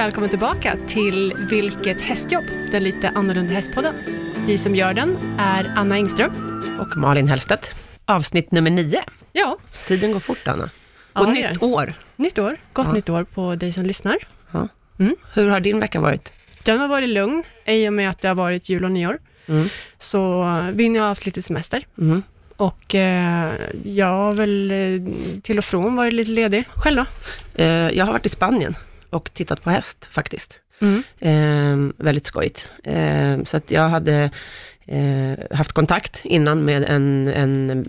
välkommen tillbaka till Vilket hästjobb? Den lite annorlunda hästpodden. Vi som gör den är Anna Engström. Och Malin Hellstedt. Avsnitt nummer nio. Ja, Tiden går fort, Anna. Ja, Och det nytt år. nytt år. Gott Ja. nytt år på dig som lyssnar. Ja. Mm. Hur har din vecka varit? Den har varit lugn i och med att det har varit jul och nyår. Mm. Så vi har haft lite semester. Mm. Och eh, jag har väl eh, till och från varit lite ledig. Själv då? Eh, jag har varit i Spanien och tittat på häst, faktiskt. Mm. Eh, väldigt skojigt. Eh, så att jag hade eh, haft kontakt innan med en, en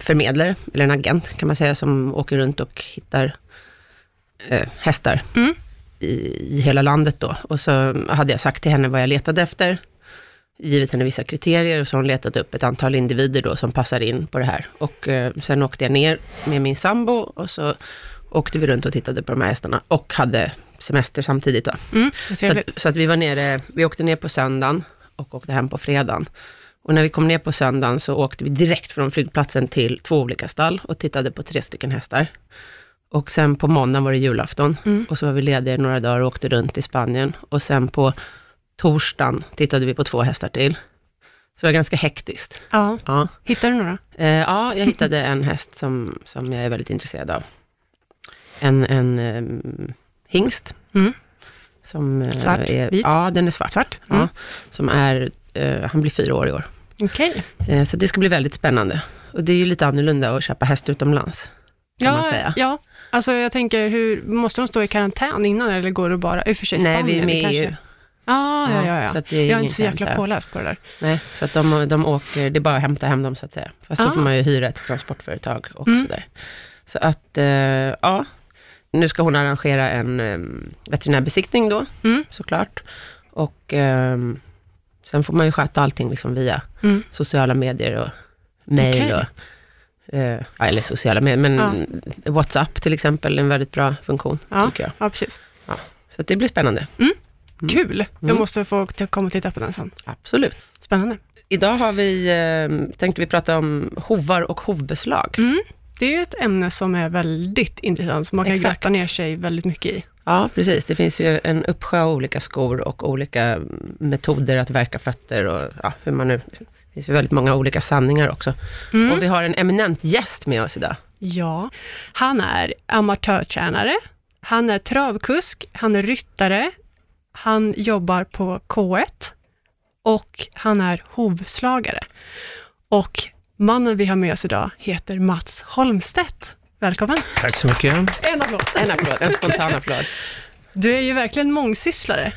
förmedlare, eller en agent kan man säga, som åker runt och hittar eh, hästar Mm. i, i hela landet då. Och så hade jag sagt till henne vad jag letade efter, givit henne vissa kriterier, och så har hon letat upp ett antal individer då som passar in på det här. Och eh, sen åkte jag ner med min sambo, och så åkte vi runt och tittade på de här hästarna, och hade semester samtidigt då. Mm. Så att, så att vi var nere, vi åkte ner på söndagen och åkte hem på fredagen. Och när vi kom ner på söndagen så åkte vi direkt från flygplatsen till två olika stall och tittade på tre stycken hästar. Och sen på måndagen var det julafton Mm. och så var vi lediga några dagar och åkte runt i Spanien. Och sen på torsdagen tittade vi på två hästar till. Så det var ganska hektiskt. Ja. Ja, Hittar du några? eh, ja jag hittade en häst som, som jag är väldigt intresserad av. En, en um, hingst. Mm. Som, eh, Svart? Är, Vit? Ja, den är svart. Svart? Mm. Ja, som är, eh, han blir fyra år i år. Okej. Eh, så det ska bli väldigt spännande. Och det är ju lite annorlunda att köpa häst utomlands. Kan Ja, man säga. ja. Alltså jag tänker, hur, måste de stå i karantän innan eller går det bara, i och för sig Nej, Spanien, vi är med i kanske- EU. Ah, ja, ja, ja. Så det är jag är inte så jäkla påläst på det där. Nej, så att de, de åker, det är bara att hämta hem dem så att säga. Fast då Ah. får man ju hyra ett transportföretag och Mm. sådär. Så att, eh, ja. Nu ska hon arrangera en eh, veterinärbesiktning då, Mm. såklart. Och eh, sen får man ju sköta allting liksom via Mm. sociala medier och mejl och, eh, ja, eller sociala medier, men WhatsApp till exempel är en väldigt bra funktion, Ja. tycker jag. Ja, precis. Så att det blir spännande. Mm. Kul! Jag Mm. måste få komma och titta på den sen. Absolut. Spännande. Idag har vi, eh, tänkte vi prata om hovar och hovbeslag. Det är ju ett ämne som är väldigt intressant, som man kan Exakt. grotta ner sig väldigt mycket i. Ja, precis. Det finns ju en uppsjö av olika skor och olika metoder att verka fötter och ja, hur man nu... Det finns ju väldigt många olika sanningar också. Mm. Och vi har en eminent gäst med oss idag. Ja, han är amatörtränare, han är travkusk, han är ryttare, han jobbar på K1 och han är hovslagare. Och mannen vi har med oss idag heter Mats Holmstedt. Välkommen! Tack så mycket. En applåd! En applåd, en spontan applåd. Du är ju verkligen mångsysslare.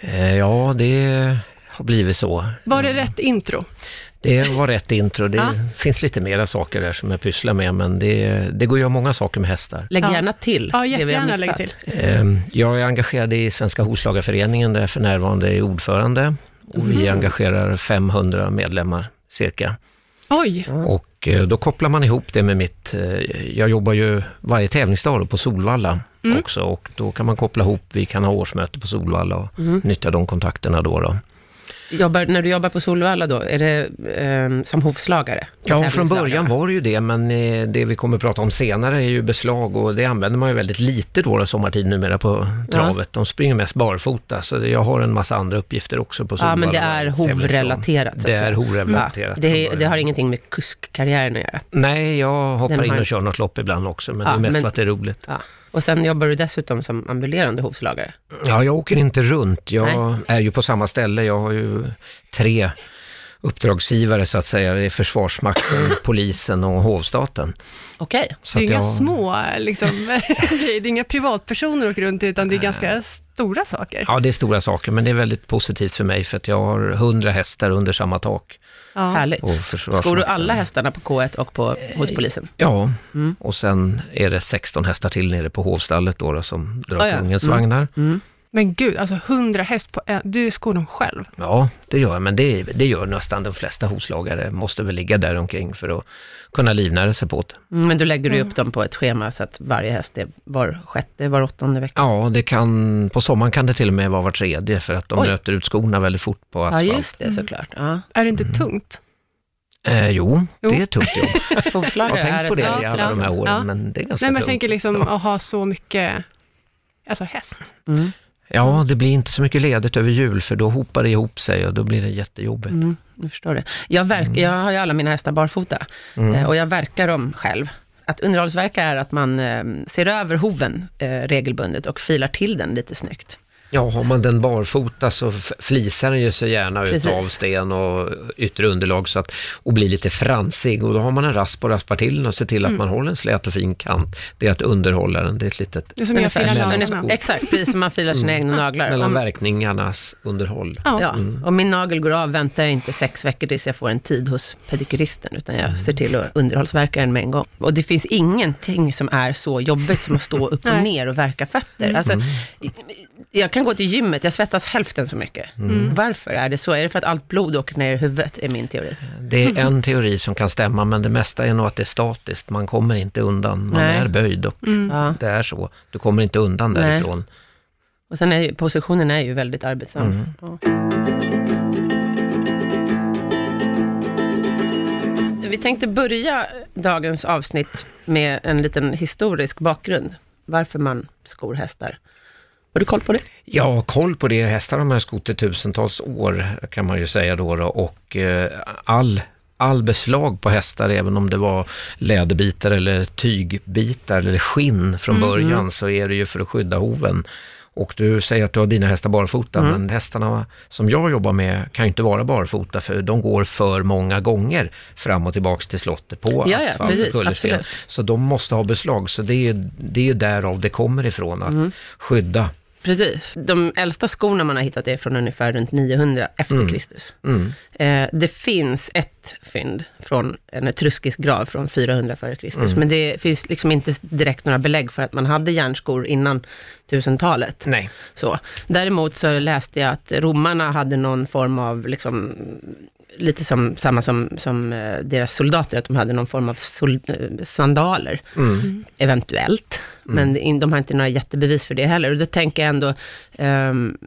Eh, Ja, det har blivit så. Var det rätt intro? Det var rätt intro. Det Ja. finns lite mera saker där som jag pysslar med, men det, det går att göra många saker med hästar. Lägg gärna till Ja, jättegärna lägg till. Eh, Jag är engagerad i Svenska Hovslagarföreningen, där jag för närvarande är ordförande. Och vi engagerar 500 medlemmar cirka. Oj! Och eh, då kopplar man ihop det med mitt... eh, Jag jobbar ju varje tävlingsdag på Solvalla Mm. också och då kan man koppla ihop, vi kan ha årsmöte på Solvalla och Mm. nyttja de kontakterna då. då. Jobbar, när du jobbar på Solvalla då, är det eh, som hovslagare? Ja, från början var det ju det, men eh, det vi kommer att prata om senare är ju beslag och det använder man ju väldigt lite då, sommartid numera på travet. De springer mest barfota, så jag har en massa andra uppgifter också på Ja, Solvalla. men det är hovrelaterat. Det är hovrelaterat. Det, från det början. har ingenting med kuskkarriären att göra. Nej, jag hoppar Den in har- och kör något lopp ibland också, men Ja, det är mest men- för att det är roligt. Ja. Och sen jobbar du dessutom som ambulerande hovslagare. Ja, jag åker inte runt. Jag Nej. är ju på samma ställe. Jag har ju tre uppdragsgivare så att säga. Det är Försvarsmakten, Polisen och Hovstaten. Okej. Så det är inga jag- små, liksom, det är inga privatpersoner åker runt utan det är ganska stora saker. Ja, det är stora saker, men det är väldigt positivt för mig för att jag har hundra hästar under samma tak. Ja. Härligt. Skor du alla hästarna på K1 och på, hos polisen? Ja, Mm. och sen är det 16 hästar till nere på hovstallet då, då som drar Ah, ja. kungens Mm. vagnar. Mm. Men gud, alltså 100 häst på en, du skor dem själv. Ja, det gör jag, men det, det gör nästan de flesta hovslagare. Måste väl ligga där omkring för att kunna livnära sig på det. Mm, Men då lägger du Mm. upp dem på ett schema så att varje häst är var sjätte, var åttonde vecka. Ja, det kan, på sommaren kan det till och med vara var tredje för att de Oj. nöter ut skorna väldigt fort på Ja, asfalt. just det såklart. Ja. Är det inte Mm. tungt? Eh, jo, Jo. det är ett tungt jobb. Jag har tänkt på det Ja, i alla ja, de här åren, ja. men det är ganska Nej, men jag tungt. tänker liksom Ja. att ha så mycket, alltså häst. Mm. Ja, det blir inte så mycket ledigt över jul, för då hopar det ihop sig och då blir det jättejobbigt. Mm, jag förstår det. Jag, verk, jag har ju alla mina hästar barfota Mm. eh, och jag verkar dem själv. Att underhållsverka är att man eh, ser över hoven eh, regelbundet och filar till den lite snyggt. Ja, har man den barfota så flisar den ju så gärna Precis. utav sten och yttre underlag så att, och blir lite fransig. Och då har man en rasp och raspar till den och ser till att Mm. man håller en slät och fin kant. Det är att underhålla den. Det är ett litet Det är som jag filar. Exakt, precis som man filar sina egna naglar. mellan verkningarnas underhåll. Ja. ja, om min nagel går av väntar jag inte sex veckor tills jag får en tid hos pedikyristen, utan jag ser till att underhållsverka den med en gång. Och det finns ingenting som är så jobbigt som att stå upp och ner och verka fötter. Alltså, jag kan gå till gymmet, jag svettas hälften så mycket. Varför är det så? Är det för att allt blod åker ner i huvudet, är min teori. Det är en teori som kan stämma, men det mesta är nog att det är statiskt. Man kommer inte undan. Man Nej. är böjd och Ja. det är så. Du kommer inte undan Nej. därifrån. Och sen är ju, positionen är ju väldigt arbetsam. Ja. Vi tänkte börja dagens avsnitt med en liten historisk bakgrund. Varför man skor hästar. Har du koll på det? Ja, koll på det. Hästar har man ju skott i tusentals år kan man ju säga då. då. Och eh, all, all beslag på hästar, även om det var läderbitar eller tygbitar eller skinn från början, så är det ju för att skydda hoven. Och du säger att du har dina hästar barfota, men hästarna som jag jobbar med kan ju inte vara barfota, för de går för många gånger fram och tillbaks till slottet på Ja, ja, asfalt precis, och kullersten. Så de måste ha beslag, så det är det är därav det kommer ifrån, att skydda. Precis. De äldsta skorna man har hittat är från ungefär runt 900 efter Kristus. Mm. Eh, det finns ett fynd från en etruskisk grav från 400 före Kristus, men det finns liksom inte direkt några belägg för att man hade järnskor innan 1000-talet. Nej. Så. Däremot så läste jag att romarna hade någon form av, liksom, lite som, samma som, som eh, deras soldater, att de hade någon form av sol, eh, sandaler, Mm. eventuellt. Men det- de har inte några jättebevis för det heller. Och då tänker jag ändå, ehm,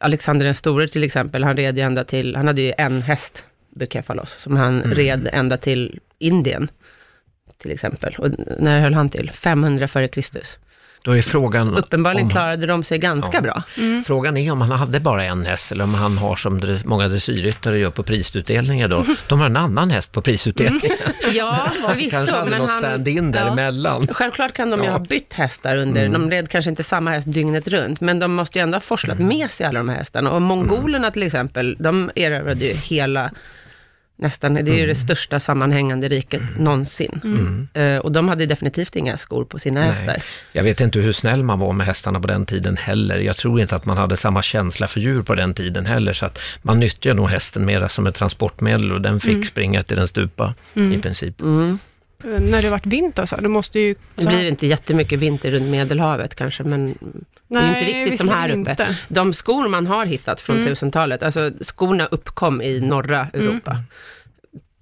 Alexander den store till exempel, han red ju ända till, han hade ju en häst, Bukefalos, som han red ända till Indien, till exempel. Och när höll han till? 500 före Kristus. Då är frågan Uppenbarligen om, klarade de sig ganska Ja. bra. frågan är om han hade bara en häst eller om han har som många dressyrryttare gör på prisutdelningar då. De har en annan häst på prisutdelningen. Ja, Kanske förvisso, hade men något han... stand-in ja. däremellan. Självklart kan de ju Ja. ha bytt hästar under, de red kanske inte samma häst dygnet runt, men de måste ju ändå ha forslat med sig alla de här hästarna. Och mongolerna till exempel, de erövrade ju hela, nästan, det är ju det största sammanhängande riket någonsin. Eh, och de hade definitivt inga skor på sina hästar. Jag vet inte hur snäll man var med hästarna på den tiden heller. Jag tror inte att man hade samma känsla för djur på den tiden heller, så att man nyttjade nog hästen mera som ett transportmedel och den fick springa till den stupa i princip. Mm. När det varit vinter så, då måste ju... Det alltså, blir inte jättemycket vinter runt Medelhavet kanske, men det är inte riktigt som här uppe. inte. De skor man har hittat från Mm. 1000-talet, alltså skorna uppkom i norra Europa.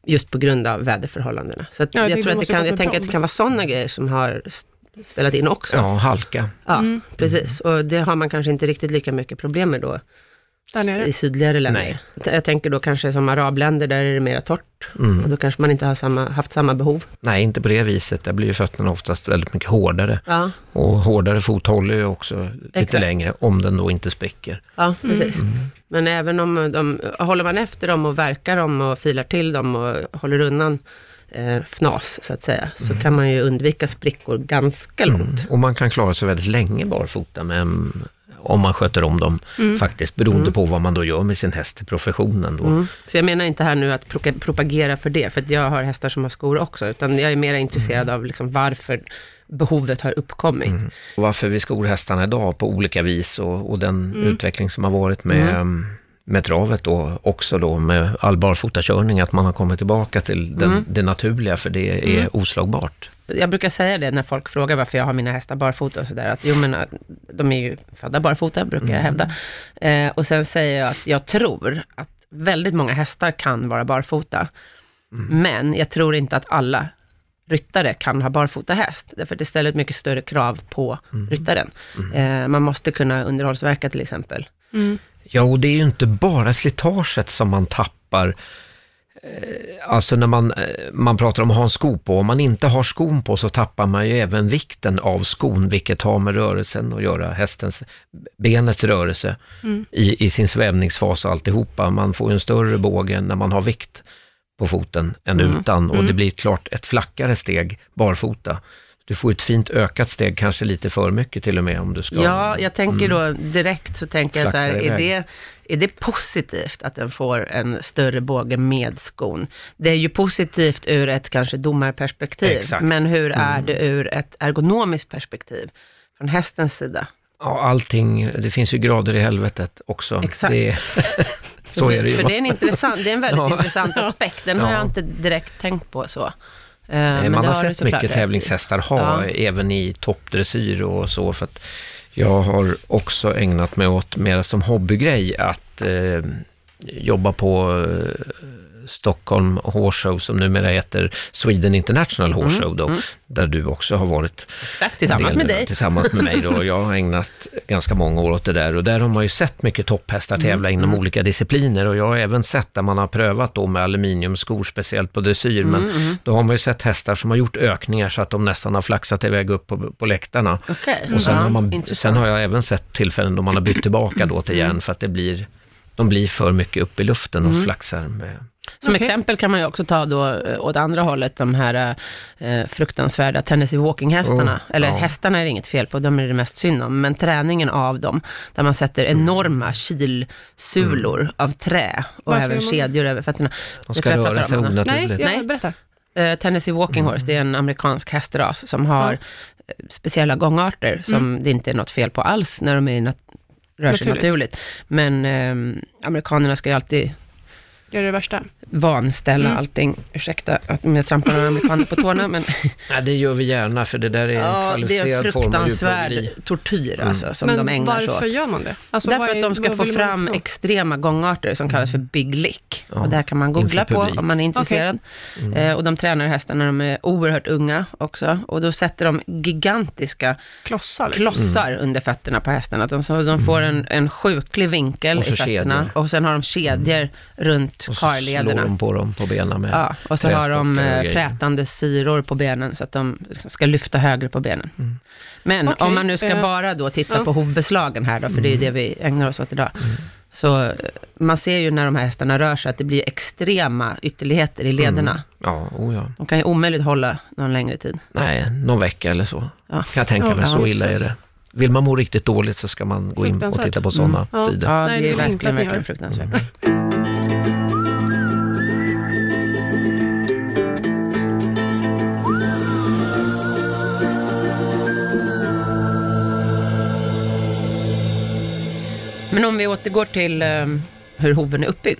Just på grund av väderförhållandena. Så att Ja, jag tror att det det kan, jag tänker att det kan vara sådana grejer som har spelat in också. Ja, halka. Ja, Mm. precis. Och det har man kanske inte riktigt lika mycket problem med då. I sydligare länder. Nej. Jag tänker då kanske som arabländer, där är det mer torrt. Mm. Och då kanske man inte har samma, haft samma behov. Nej, inte på det viset. Där blir ju fötterna oftast väldigt mycket hårdare. Ja, Och hårdare fot håller ju också lite Exakt. längre, om den då inte spricker. ja precis. Mm. Men även om de, håller man efter dem och verkar dem och filar till dem och håller undan eh, fnas, så att säga, så kan man ju undvika sprickor ganska långt. Mm. Och man kan klara sig väldigt länge barfota med, om man sköter om dem faktiskt, beroende på vad man då gör med sin häst i professionen då. Mm. Så jag menar inte här nu att propagera för det, för jag har hästar som har skor också, utan jag är mer intresserad av liksom varför behovet har uppkommit. Och varför vi skor hästarna idag på olika vis och, och den utveckling som har varit med, med travet då, också då med all barfotakörning, att man har kommit tillbaka till den, det naturliga, för det är oslagbart. Jag brukar säga det när folk frågar varför jag har mina hästar barfota och sådär, att jo men att de är ju födda barfota, brukar jag hävda. Eh, och sen säger jag att jag tror att väldigt många hästar kan vara barfota, men jag tror inte att alla ryttare kan ha barfota häst, därför att det ställer ett mycket större krav på ryttaren. Eh, man måste kunna underhållsverka till exempel. Mm. Ja, och det är ju inte bara slitaget som man tappar Alltså när man, eh, man pratar om att ha en sko på, om man inte har skon på så tappar man ju även vikten av skon, vilket har med rörelsen att göra, hästens, benets rörelse Mm. i, i sin svävningsfas och alltihopa. Man får ju en större båge när man har vikt på foten än Mm. utan och Mm. det blir klart ett flackare steg barfota. Du får ett fint ökat steg, kanske lite för mycket till och med om du ska... Ja, jag tänker Mm. då direkt så tänker jag så här, är det, är det positivt att den får en större båge med skon? Det är ju positivt ur ett kanske domarperspektiv, Exakt. Mm. men hur är det ur ett ergonomiskt perspektiv från hästens sida? Ja, allting, det finns ju grader i helvetet också. Exakt. Det, så är det ju. För det är en, intressant, det är en väldigt Ja. intressant aspekt, den har Ja. jag inte direkt tänkt på så. Eh, Nej, men man har sett mycket tävlingshästar ha, Ja. även i toppdressyr och så, för att jag har också ägnat mig åt mer som hobbygrej att eh, jobba på eh, Stockholm Horse Show, som numera heter Sweden International Horse Mm, Show, då, mm. där du också har varit. Exakt, tillsammans med dig. Tillsammans med mig då. Jag har ägnat ganska många år åt det där och där har man ju sett mycket topphästar Mm, tävla inom olika discipliner och jag har även sett där man har prövat då med aluminiumskor, speciellt på dressyr, men Mm, mm. då har man ju sett hästar som har gjort ökningar så att de nästan har flaxat iväg upp på, på läktarna. Okej, Och sen, har man, sen har jag även sett tillfällen då man har bytt tillbaka då till Mm. järn för att det blir, de blir för mycket upp i luften och Mm. flaxar med... Som Okej. exempel kan man ju också ta då eh, åt andra hållet, de här eh, fruktansvärda Tennessee Walking-hästarna. Oh, Eller ja. hästarna är det inget fel på, de är det mest synd om. Men träningen av dem, där man sätter Mm. enorma kilsulor av trä och Varför även kedjor över fötterna. De ska röra sig Anna. Nej, onaturligt. jag, Nej. berätta. Eh, Tennessee Walking Horse, det är en amerikansk hästras som har Ja. eh, speciella gångarter, som det inte är något fel på alls när de är nat- rör sig Naturligt. naturligt. Men eh, amerikanerna ska ju alltid Gör det värsta vanställa Mm. allting. Ursäkta att jag trampar några amerikaner på tårna, men Ja, det gör vi gärna för det där är en ja, det är kvalificerad en form av fruktansvärd djurplågeri. tortyr Mm. alltså, som Men de ägnar sig varför åt. gör man det? Alltså, Därför vad att är- de ska få fram extrema gångarter som kallas för Big Lick. Ja, och det här kan man googla på om man är intresserad. Mm. Eh, och de tränar hästar när de är oerhört unga också. Och då sätter de gigantiska Klossar liksom. klossar under fötterna på hästarna. De, så de får en, en sjuklig vinkel i fötterna. kedjor. Och sen har de kedjor runt karlederna. De på dem på benen med Ja, och så har de och eh, frätande syror på benen så att de liksom ska lyfta högre på benen. Mm. Men Okej, om man nu ska eh, bara då titta ja. på hovbeslagen här då, för det är ju det vi ägnar oss åt idag. Så eh, man ser ju när de här hästarna rör sig att det blir extrema ytterligheter i lederna. Mm. Ja, oh ja. De kan ju omöjligt hålla någon längre tid. Nej, någon vecka eller så. Ja. Kan jag tänka Ja, mig, så illa är det. Vill man må riktigt dåligt så ska man gå in och titta på sådana Mm. Ja. sidor. Ja, Nej, det är verkligen, verkligen fruktansvärt. Men om vi återgår till um, hur hoven är uppbyggd.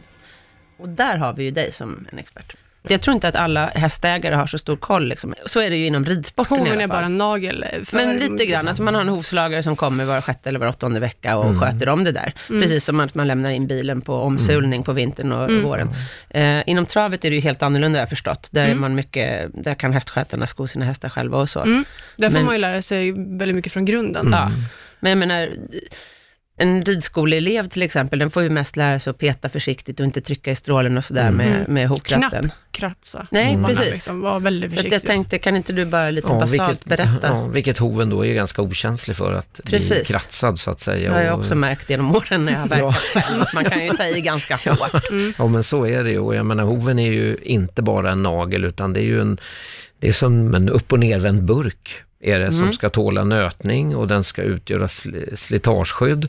Och där har vi ju dig som en expert. Jag tror inte att alla hästägare har så stor koll. Liksom. Så är det ju inom ridsporten i Hoven alla är fall. bara en nagel. För, Men lite grann, alltså man har en hovslagare som kommer var sjätte eller var åttonde vecka och sköter om det där. Mm. Precis som att man lämnar in bilen på omsulning på vintern och Mm. våren. Eh, inom travet är det ju helt annorlunda har jag förstått. Där, är Mm. man mycket, där kan hästskötarna sko sina hästar själva och så. Mm. Där får Men- man ju lära sig väldigt mycket från grunden. Mm. Ja. Men jag menar, en ridskoleelev till exempel, den får ju mest lära sig att peta försiktigt och inte trycka i strålen och sådär Mm. med, med hovkratsen. Kratsa. Nej, Mm. precis. Liksom, var väldigt Så försiktig. jag tänkte, kan inte du bara lite Ja, basalt vilket, berätta? ja, vilket hoven då är ganska okänslig för att bli Precis. kratsad så att säga. Det har jag Och- också märkt genom åren när jag har verkat själv, man kan ju ta i ganska hårt. Mm. Ja, men så är det ju. Och jag menar, hoven är ju inte bara en nagel, utan det är ju en, det är som en upp och nervänd burk är det som Mm. ska tåla nötning och den ska utgöra sli- slitageskydd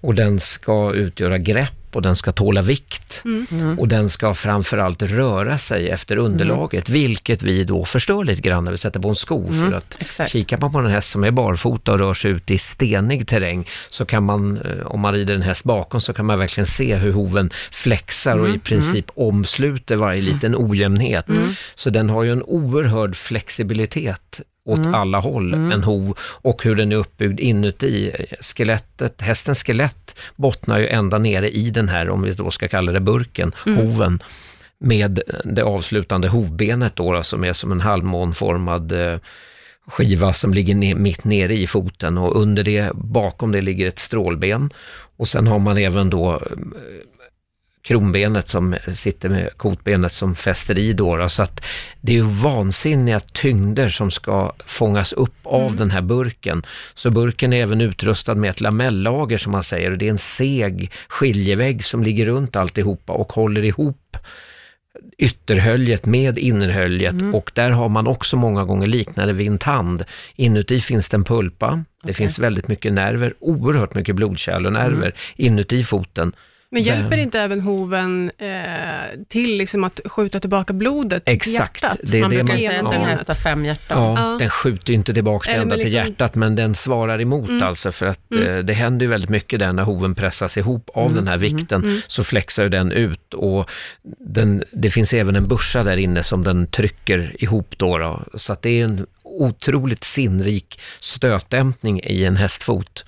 och den ska utgöra grepp och den ska tåla vikt Mm. och den ska framförallt röra sig efter underlaget, vilket vi då förstör lite grann när vi sätter på en sko. Mm, För att exakt. kikar man på en häst som är barfota och rör sig ut i stenig terräng, så kan man, eh, om man rider en häst bakom, så kan man verkligen se hur hoven flexar och i Mm, princip omsluter varje liten ojämnhet. Mm. Så den har ju en oerhörd flexibilitet åt Mm. alla håll, Mm. en hov, och hur den är uppbyggd inuti. Skelettet, hästens skelett bottnar ju ända nere i den här, om vi då ska kalla det burken, Mm. hoven, med det avslutande hovbenet då, då, som är som en halvmånformad eh, skiva som ligger ne- mitt nere i foten och under det, bakom det ligger ett strålben. Och sen har man även då eh, kronbenet som sitter med kotbenet som fäster i då. då. Så att det är ju vansinniga tyngder som ska fångas upp av den här burken. Så burken är även utrustad med ett lamellager som man säger och det är en seg skiljevägg som ligger runt alltihopa och håller ihop ytterhöljet med innerhöljet och där har man också många gånger liknande vid en tand. Inuti finns det en pulpa, det finns väldigt mycket nerver, oerhört mycket blodkärl och nerver inuti foten. Men hjälper Den- inte även hoven eh, till liksom att skjuta tillbaka blodet till Exakt, hjärtat? det är Man det brukar man- säga att en ja. häst har fem hjärtan. Ja, Ja. den skjuter ju inte tillbaka det ända men till liksom- hjärtat, men den svarar emot Mm. alltså, för att Mm. eh, det händer ju väldigt mycket där när hoven pressas ihop av den här vikten, Mm. så flexar den ut och den, det finns även en börsa där inne som den trycker ihop då, då så att det är en otroligt sinnrik stötdämpning i en hästfot.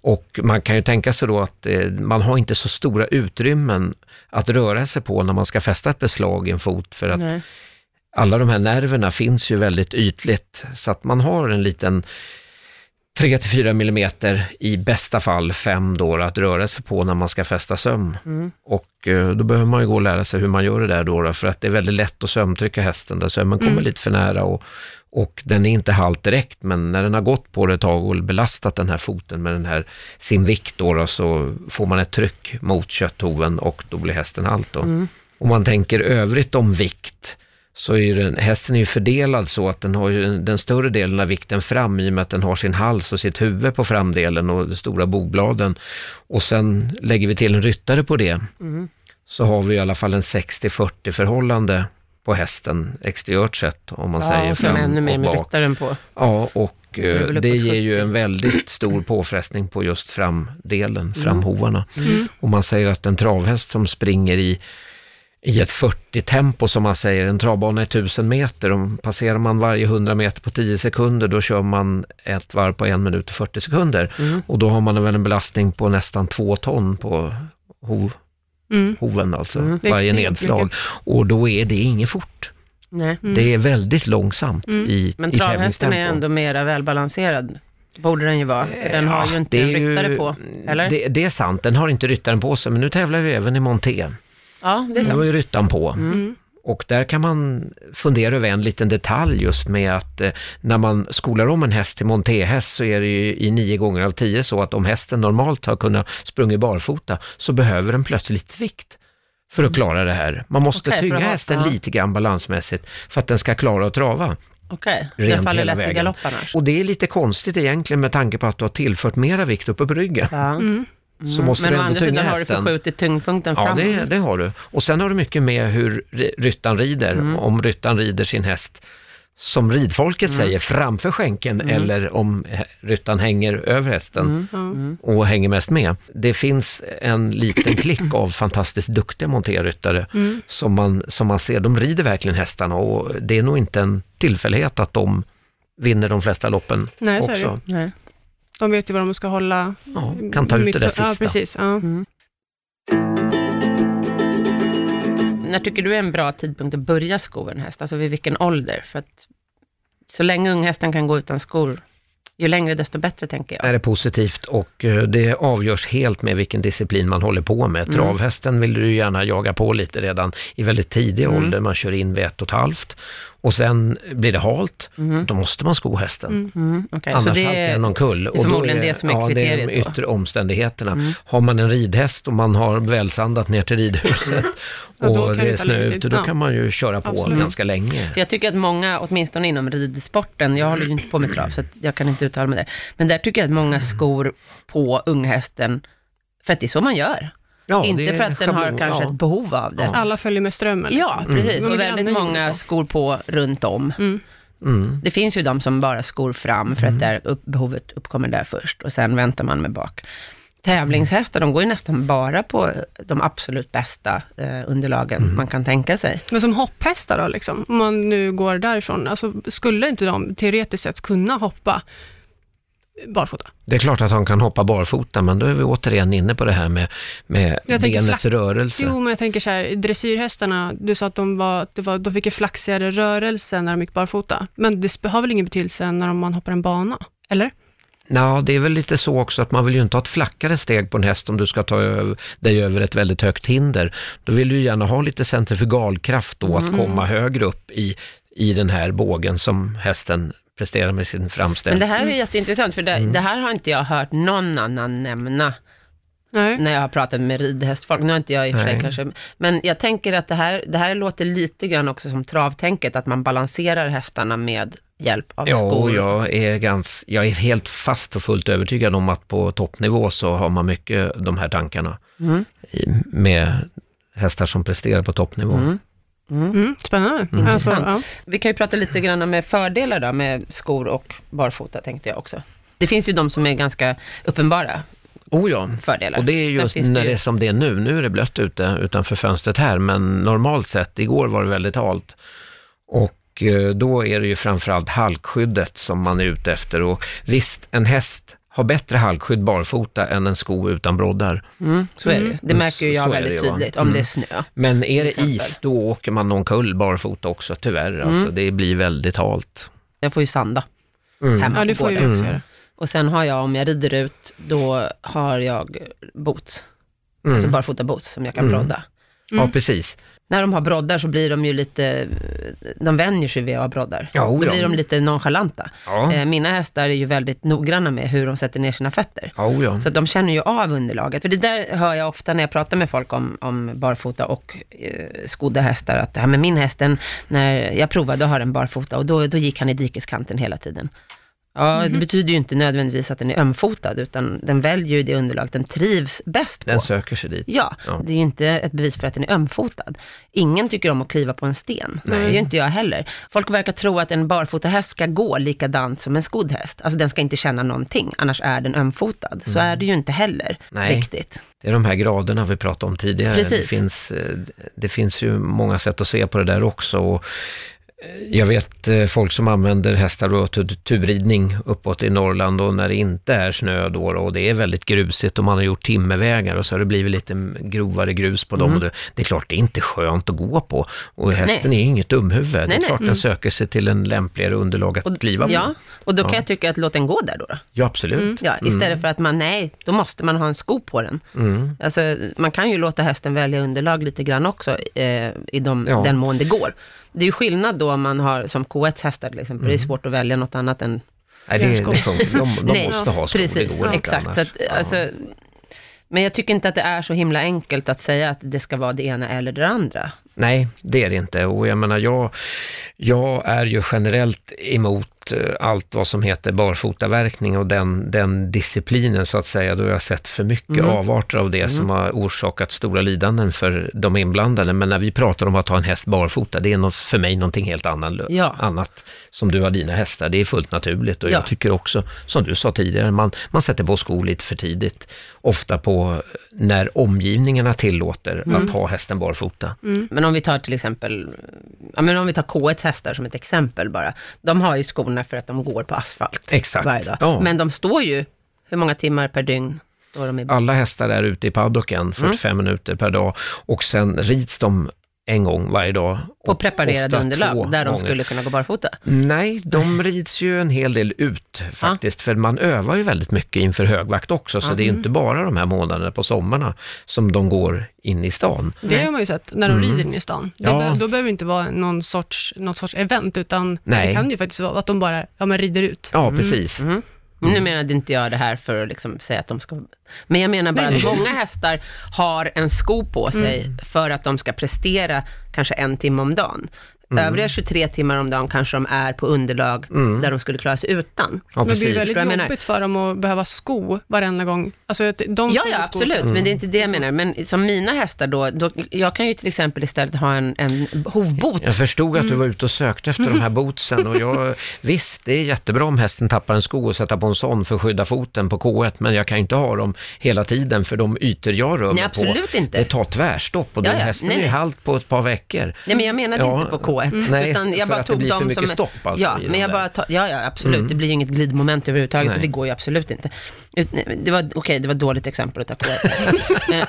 Och man kan ju tänka sig då att eh, man har inte så stora utrymmen att röra sig på när man ska fästa ett beslag i en fot, för att Nej. alla de här nerverna finns ju väldigt ytligt, så att man har en liten 3-4 millimeter, i bästa fall 5 då, att röra sig på när man ska fästa söm. Mm. Och eh, då behöver man ju gå och lära sig hur man gör det där då, då för att det är väldigt lätt att sömtrycka hästen, där sömmen kommer Mm. lite för nära och, och den är inte halt direkt, men när den har gått på det ett tag och belastat den här foten med den här, sin vikt då, då så får man ett tryck mot kötthoven och då blir hästen halt då. Mm. Om man tänker övrigt om vikt, så är den, hästen är ju fördelad så att den har den större delen av vikten fram i och med att den har sin hals och sitt huvud på framdelen och de stora bogbladen. Och sen lägger vi till en ryttare på det, Mm. så har vi i alla fall en 60-40 förhållande på hästen exteriört sett, om man säger Ja, sen fram ännu mer och med bak. ryttaren på. Ja, och väl eh, det ger ju 70. en väldigt stor påfrestning på just framdelen, Mm. framhovarna. Mm. Och man säger att en travhäst som springer i, i ett 40-tempo, som man säger, en travbana är 1000 meter, om passerar man varje 100 meter på 10 sekunder, då kör man ett varv på en minut och 40 sekunder. Mm. Och då har man väl en belastning på nästan två ton på hov, Mm. hoven, alltså, Mm. Varje nedslag. mycket. Och då är det inget fort. Nej. Mm. Det är väldigt långsamt Mm. i, Men i travhästen är ändå mera välbalanserad. Borde den ju vara, för den har Ja, ju inte en är ju- ryttare på. Eller? Det, det är sant, den har inte ryttaren på sig, men nu tävlar vi även i monté. ja, det är Nu har sant. ju ryttaren på. Mm. Och där kan man fundera över en liten detalj just med att eh, när man skolar om en häst till montéhäst så är det ju i nio gånger av tio så att om hästen normalt har kunnat sprungit barfota så behöver den plötsligt vikt för att klara det här. Man måste för tynga hästen ja. lite grann balansmässigt för att den ska klara att trava. Okej, Rent den faller lätt i vägen. galopp annars. Och det är lite konstigt egentligen med tanke på att du har tillfört mera vikt uppe på ryggen. Ja. Mm. Så måste Men du å ändå andra tynga sidan har du hästen. förskjutit tyngdpunkten Ja, framåt. det, det har du. Och sen har du mycket med hur ry- ryttaren rider. Mm. Om ryttaren rider sin häst, som ridfolket Mm. säger, framför skänken eller om ryttaren hänger över hästen Mm. Ja. och hänger mest med. Det finns en liten klick av fantastiskt duktiga monterryttare Mm. som, man, som man ser, de rider verkligen hästarna och det är nog inte en tillfällighet att de vinner de flesta loppen Nej, också. De vet ju vad de ska hålla. Ja, kan ta ut det där Ja, sista. precis. Ja. När tycker du är en bra tidpunkt att börja sko en häst? Alltså vid vilken ålder? För att så länge unghästen kan gå utan skor, ju längre desto bättre tänker jag. är det positivt och eh, det avgörs helt med vilken disciplin man håller på med. Mm. Travhästen vill du gärna jaga på lite redan i väldigt tidig Mm. ålder. Man kör in vid ett och ett halvt och sen blir det halt. Mm. Då måste man sko hästen. Mm. Mm, okej. Annars Så det halkar är, den omkull. Och då förmodligen det som är ja, det är de kriteriet då. yttre omständigheterna. Mm. Har man en ridhäst och man har välsandat ner till ridhuset Ja, då och kan det snö ute, då Ja. kan man ju köra på Absolut. ganska länge. För jag tycker att många, åtminstone inom ridsporten, jag håller ju inte på med trav, så att jag kan inte uttala mig där. Men där tycker jag att många skor på unghästen, för att det är så man gör. Ja, inte för att den har schablon, kanske ja. ett behov av det. Ja. Alla följer med strömmen. Ja, liksom. precis. Mm. Och väldigt många skor på runt om. Mm. Mm. Det finns ju de som bara skor fram, för att där upp, behovet uppkommer där först, och sen väntar man med bak. Tävlingshästar, de går ju nästan bara på de absolut bästa eh, underlagen man kan tänka sig. Men som hopphästar då, liksom, om man nu går därifrån, alltså, skulle inte de teoretiskt sett kunna hoppa barfota? Det är klart att han kan hoppa barfota, men då är vi återigen inne på det här med, med benets flack- rörelse. Jo, men jag tänker så här, dressyrhästarna, du sa att de, var, det var, de fick en flaxigare rörelse när de gick barfota, men det har väl ingen betydelse när man hoppar en bana, eller? Ja, det är väl lite så också att man vill ju inte ha ett flackare steg på en häst om du ska ta dig över ett väldigt högt hinder. Då vill du ju gärna ha lite centrifugalkraft då att komma högre upp i, i den här bågen som hästen presterar med sin Men framställning. det här är jätteintressant, för det, Mm. det här har inte jag hört någon annan nämna Nej. när jag har pratat med ridhästfolk. Nu har inte jag i och för sig Nej. kanske, men jag tänker att det här, det här låter lite grann också som travtänket, att man balanserar hästarna med hjälp av Ja, skor. jag är, gans, jag är helt fast och fullt övertygad om att på toppnivå så har man mycket de här tankarna Mm. i, med hästar som presterar på toppnivå. Mm. Mm, spännande. Intressant. Alltså, ja. Vi kan ju prata lite grann med fördelar då, med skor och barfota tänkte jag också. Det finns ju de som är ganska uppenbara Oh ja, fördelar. och det är just när det är som det är nu. Nu är det blött ute utanför fönstret här, men normalt sett, igår var det väldigt halt. Och eh, då är det ju framförallt halkskyddet som man är ute efter. Och visst, en häst har bättre halkskydd barfota än en sko utan broddar. Mm, så är det ju. Det Mm, märker ju jag så väldigt det tydligt, om Mm. det är snö. Men är det is, då åker man någon kull barfota också, tyvärr. Alltså, det blir väldigt halt. Jag får ju sanda Mm. hemma ja, det på får ju också Mm. göra. Och sen har jag, om jag rider ut, då har jag boots. Mm. Alltså barfota boots som jag kan Mm. brodda. Ja, precis. När de har broddar så blir de ju lite, de vänjer sig vid att ha broddar. Ja, Då blir de lite nonchalanta. Ja, Eh, Mina hästar är ju väldigt noggranna med hur de sätter ner sina fötter. ja. Så att de känner ju av underlaget. För det där hör jag ofta när jag pratar med folk om, om barfota och eh, skodda hästar, att det här med min häst, den, när jag provade att ha den barfota och då, då gick han i dikeskanten hela tiden. Ja, Mhm. det betyder ju inte nödvändigtvis att den är ömfotad, utan den väljer ju det underlag den trivs bäst på. Den söker sig dit. Ja, Ja. det är inte ett bevis för att den är ömfotad. Ingen tycker om att kliva på en sten. Nej. Det gör inte jag heller. Folk verkar tro att en barfotahäst ska gå likadant som en skodd häst. Alltså den ska inte känna någonting, annars är den ömfotad. Så är det ju inte heller Mm. Nej. riktigt. Det är de här graderna vi pratade om tidigare. Precis. Det finns, eh, det finns ju många sätt att se på det där också. Och jag vet eh, folk som använder hästar då till turridning uppåt i Norrland och när det inte är snö då, och det är väldigt grusigt och man har gjort timmervägar och så har det blivit lite grovare grus på dem. Mm. Och det, det är klart, det är inte skönt att gå på. Och hästen är ju inget dumhuvud. det är Nej, nej. klart den söker sig till en lämpligare underlag att kliva på. Ja, och då kan Ja. jag tycka att låt den gå där då. då. Ja, absolut. Ja, istället för att man, nej, då måste man ha en sko på den. Mm. Alltså, man kan ju låta hästen välja underlag lite grann också, eh, i de, Ja. den mån det går. Det är ju skillnad då om man har, som K1-hästar till exempel, Mm. det är svårt att välja något annat än Nej, det, det funkar. De, de Nej, måste ha skor, det Precis, går inte exakt. annars. Så att, Ja. alltså, men jag tycker inte att det är så himla enkelt att säga att det ska vara det ena eller det andra. Nej, det är det inte. Och jag menar, jag, jag är ju generellt emot eh, allt vad som heter barfotaverkning och den, den disciplinen så att säga. Då har jag sett för mycket Mm. avarter av det som har orsakat stora lidanden för de inblandade. Men när vi pratar om att ha en häst barfota, det är något, för mig någonting helt annan, Ja. annat som du har dina hästar. Det är fullt naturligt och Ja. jag tycker också, som du sa tidigare, man, man sätter på skor lite för tidigt. Ofta på när omgivningarna tillåter Mm. att ha hästen barfota. Men om vi tar till exempel, ja men om vi tar K1 hästar som ett exempel bara. De har ju skorna för att de går på asfalt Exakt. varje dag. Ja. Men de står ju, hur många timmar per dygn står de i Alla hästar är ute i paddocken 45 Mm. minuter per dag och sen rids de en gång varje dag. på och preparerade underlag, där de gånger. skulle kunna gå barfota? Nej, de rids ju en hel del ut faktiskt, för man övar ju väldigt mycket inför högvakt också, så Ja. det är ju inte bara de här månaderna på sommarna som de går in i stan. Det har man ju sett när de Mm. rider in i stan. Det Ja. be- då behöver det inte vara någon sorts, något sorts event, utan Nej. det kan ju faktiskt vara att de bara ja, men rider ut. Ja, precis. Mm. Nu menade inte jag det här för att liksom säga att de ska... Men jag menar bara Nej, att många hästar har en sko på sig för att de ska prestera kanske en timme om dagen. Övriga 23 timmar om dagen kanske de är på underlag där de skulle klara sig utan. Ja, men det blir väldigt jag menar. jobbigt för dem att behöva sko varenda gång. Alltså, de Ja, ja, absolut, för- men det är inte det jag menar. Men som mina hästar då, då jag kan ju till exempel istället ha en, en hovbot. Jag förstod att du Mm. var ute och sökte efter de här bootsen och jag, visst, det är jättebra om hästen tappar en sko och sätta på en sån för att skydda foten på K1, men jag kan ju inte ha dem hela tiden för de ytor jag rör mig Nej, på, absolut inte. det tar tvärstopp och Ja, den ja, hästen nej, är i nej. halt på ett par veckor. Nej, men jag menade Ja, inte på K1. Nej, utan jag för bara att det tog blir för mycket som, stopp alltså Ja, men jag bara ta, ja, ja, absolut. Mm. Det blir ju inget glidmoment överhuvudtaget, så Nej. det går ju absolut inte. Ut- Det var, okej, det var ett dåligt exempel att ta K1. Eh,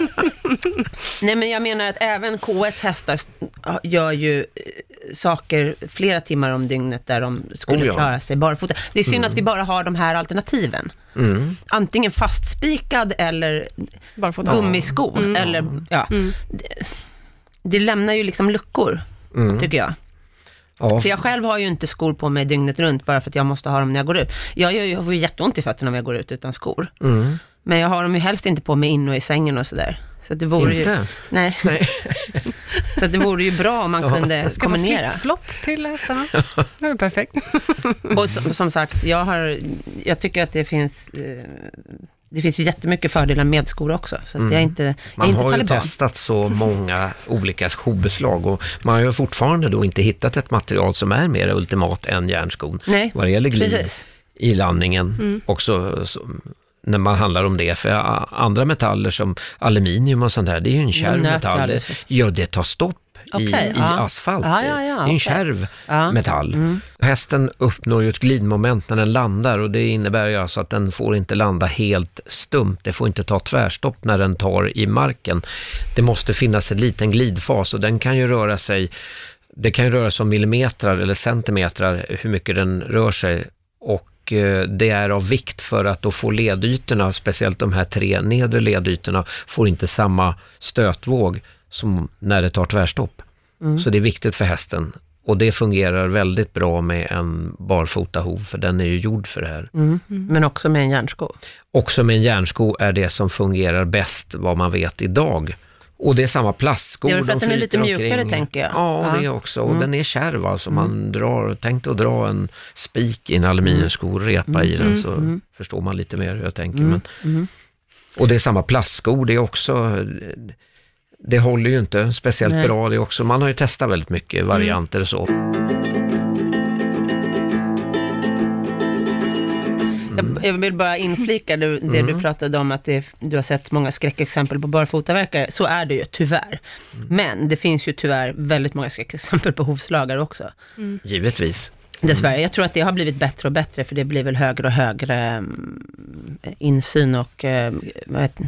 nej, men jag menar att även K1 hästar gör ju eh, saker flera timmar om dygnet där de skulle Oh ja. klara sig barfota. Det är synd att vi bara har de här alternativen. Mm. Antingen fastspikad eller Barfota. gummisko. Eller, ja. det, det lämnar ju liksom luckor, Mm. tycker jag. Ja, För jag själv har ju inte skor på mig dygnet runt bara för att jag måste ha dem när jag går ut. Jag, gör ju- jag får ju jätteont i fötterna om jag går ut utan skor. mm. Men jag har dem ju helst inte på mig inne och i sängen och sådär. Så att det vore ju... Inte? Nej. Nej. Så att det vore ju bra om man kunde Jag ska kombinera. flip-flop till hästarna. Det är perfekt. Och som, som sagt, jag, har, jag tycker att det finns, eh, det finns ju jättemycket fördelar med skor också. Så att jag inte, jag Man inte har ju taliban. testat så många olika skobeslag och man har ju fortfarande då inte hittat ett material som är mer ultimat än järnskon. Nej, Vad det gäller glid precis. i landningen också så, när man handlar om det. För andra metaller som aluminium och sånt där, det är ju en kärv ju metall. Det, ja, det tar stopp i, Okej, i ja. asfalt. Ja, ja, det är en kärv Ja. metall. Hästen uppnår ju ett glidmoment när den landar och det innebär ju alltså att den får inte landa helt stumt. Det får inte ta tvärstopp när den tar i marken. Det måste finnas en liten glidfas och den kan ju röra sig det kan ju röra sig om millimeter eller centimeter hur mycket den rör sig och eh, det är av vikt för att då få ledytorna, speciellt de här tre nedre ledytorna, får inte samma stötvåg som när det tar tvärstopp. Så det är viktigt för hästen. Och det fungerar väldigt bra med en barfotahov, för den är ju gjord för det här. Mm. Men också med en järnsko. Också med en järnsko är det som fungerar bäst, vad man vet idag. Och det är samma plastskor. Det är för de att den är lite mjukare, omkring. tänker jag. Ja, Ja. Mm. det också. Och den är kärv alltså. Man drar, tänk att dra en spik i en aluminiumsko och repa i Mm. den så förstår man lite mer hur jag tänker. Men, Och det är samma plastskor, det är också det håller ju inte speciellt Nej. bra det också. Man har ju testat väldigt mycket varianter och så. Jag, jag vill bara inflika det, det du pratade om, att det, du har sett många skräckexempel på barfotaverkare. Så är det ju, tyvärr. Men det finns ju tyvärr väldigt många skräckexempel på hovslagare också. Givetvis. Dessvärre. Jag tror att det har blivit bättre och bättre, för det blir väl högre och högre mm, insyn och eh, vad vet,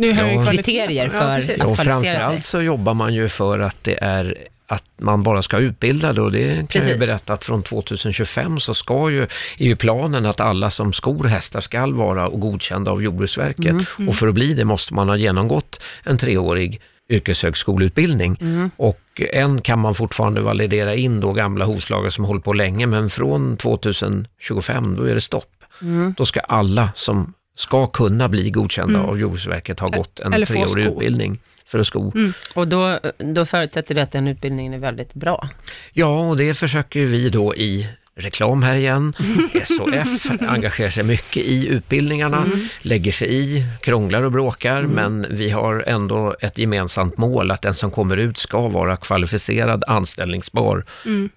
Ja. Kriterier för- Ja. Att Och kvalificera sig. framförallt så jobbar man ju för att det är att man bara ska utbilda det och det kan jag Precis. ju berätta att från 2025 så ska ju, är ju planen att alla som skor hästar ska vara och godkända av Jordbruksverket. Mm, Och för att bli det måste man ha genomgått en treårig yrkeshögskoleutbildning. Mm. Och än kan man fortfarande validera in då gamla hovslagare som hållit på länge, men från 2025 då är det stopp. Mm. Då ska alla som ska kunna bli godkända av Jordbruksverket ha gått en Eller treårig utbildning för att sko. Och då, då förutsätter det att den utbildningen är väldigt bra. Ja, och det försöker vi då i reklam här igen. SOF engagerar sig mycket i utbildningarna, lägger sig i, krånglar och bråkar, men vi har ändå ett gemensamt mål att den som kommer ut ska vara kvalificerad, anställningsbar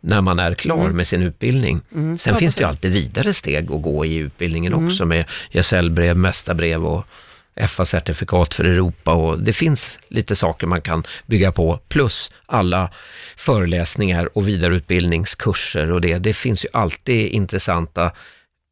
när man är klar med sin utbildning. Sen finns det ju alltid vidare steg att gå i utbildningen också med gesällbrev, mästarbrev och FA-certifikat för Europa och det finns lite saker man kan bygga på, plus alla föreläsningar och vidareutbildningskurser och det. Det finns ju alltid intressanta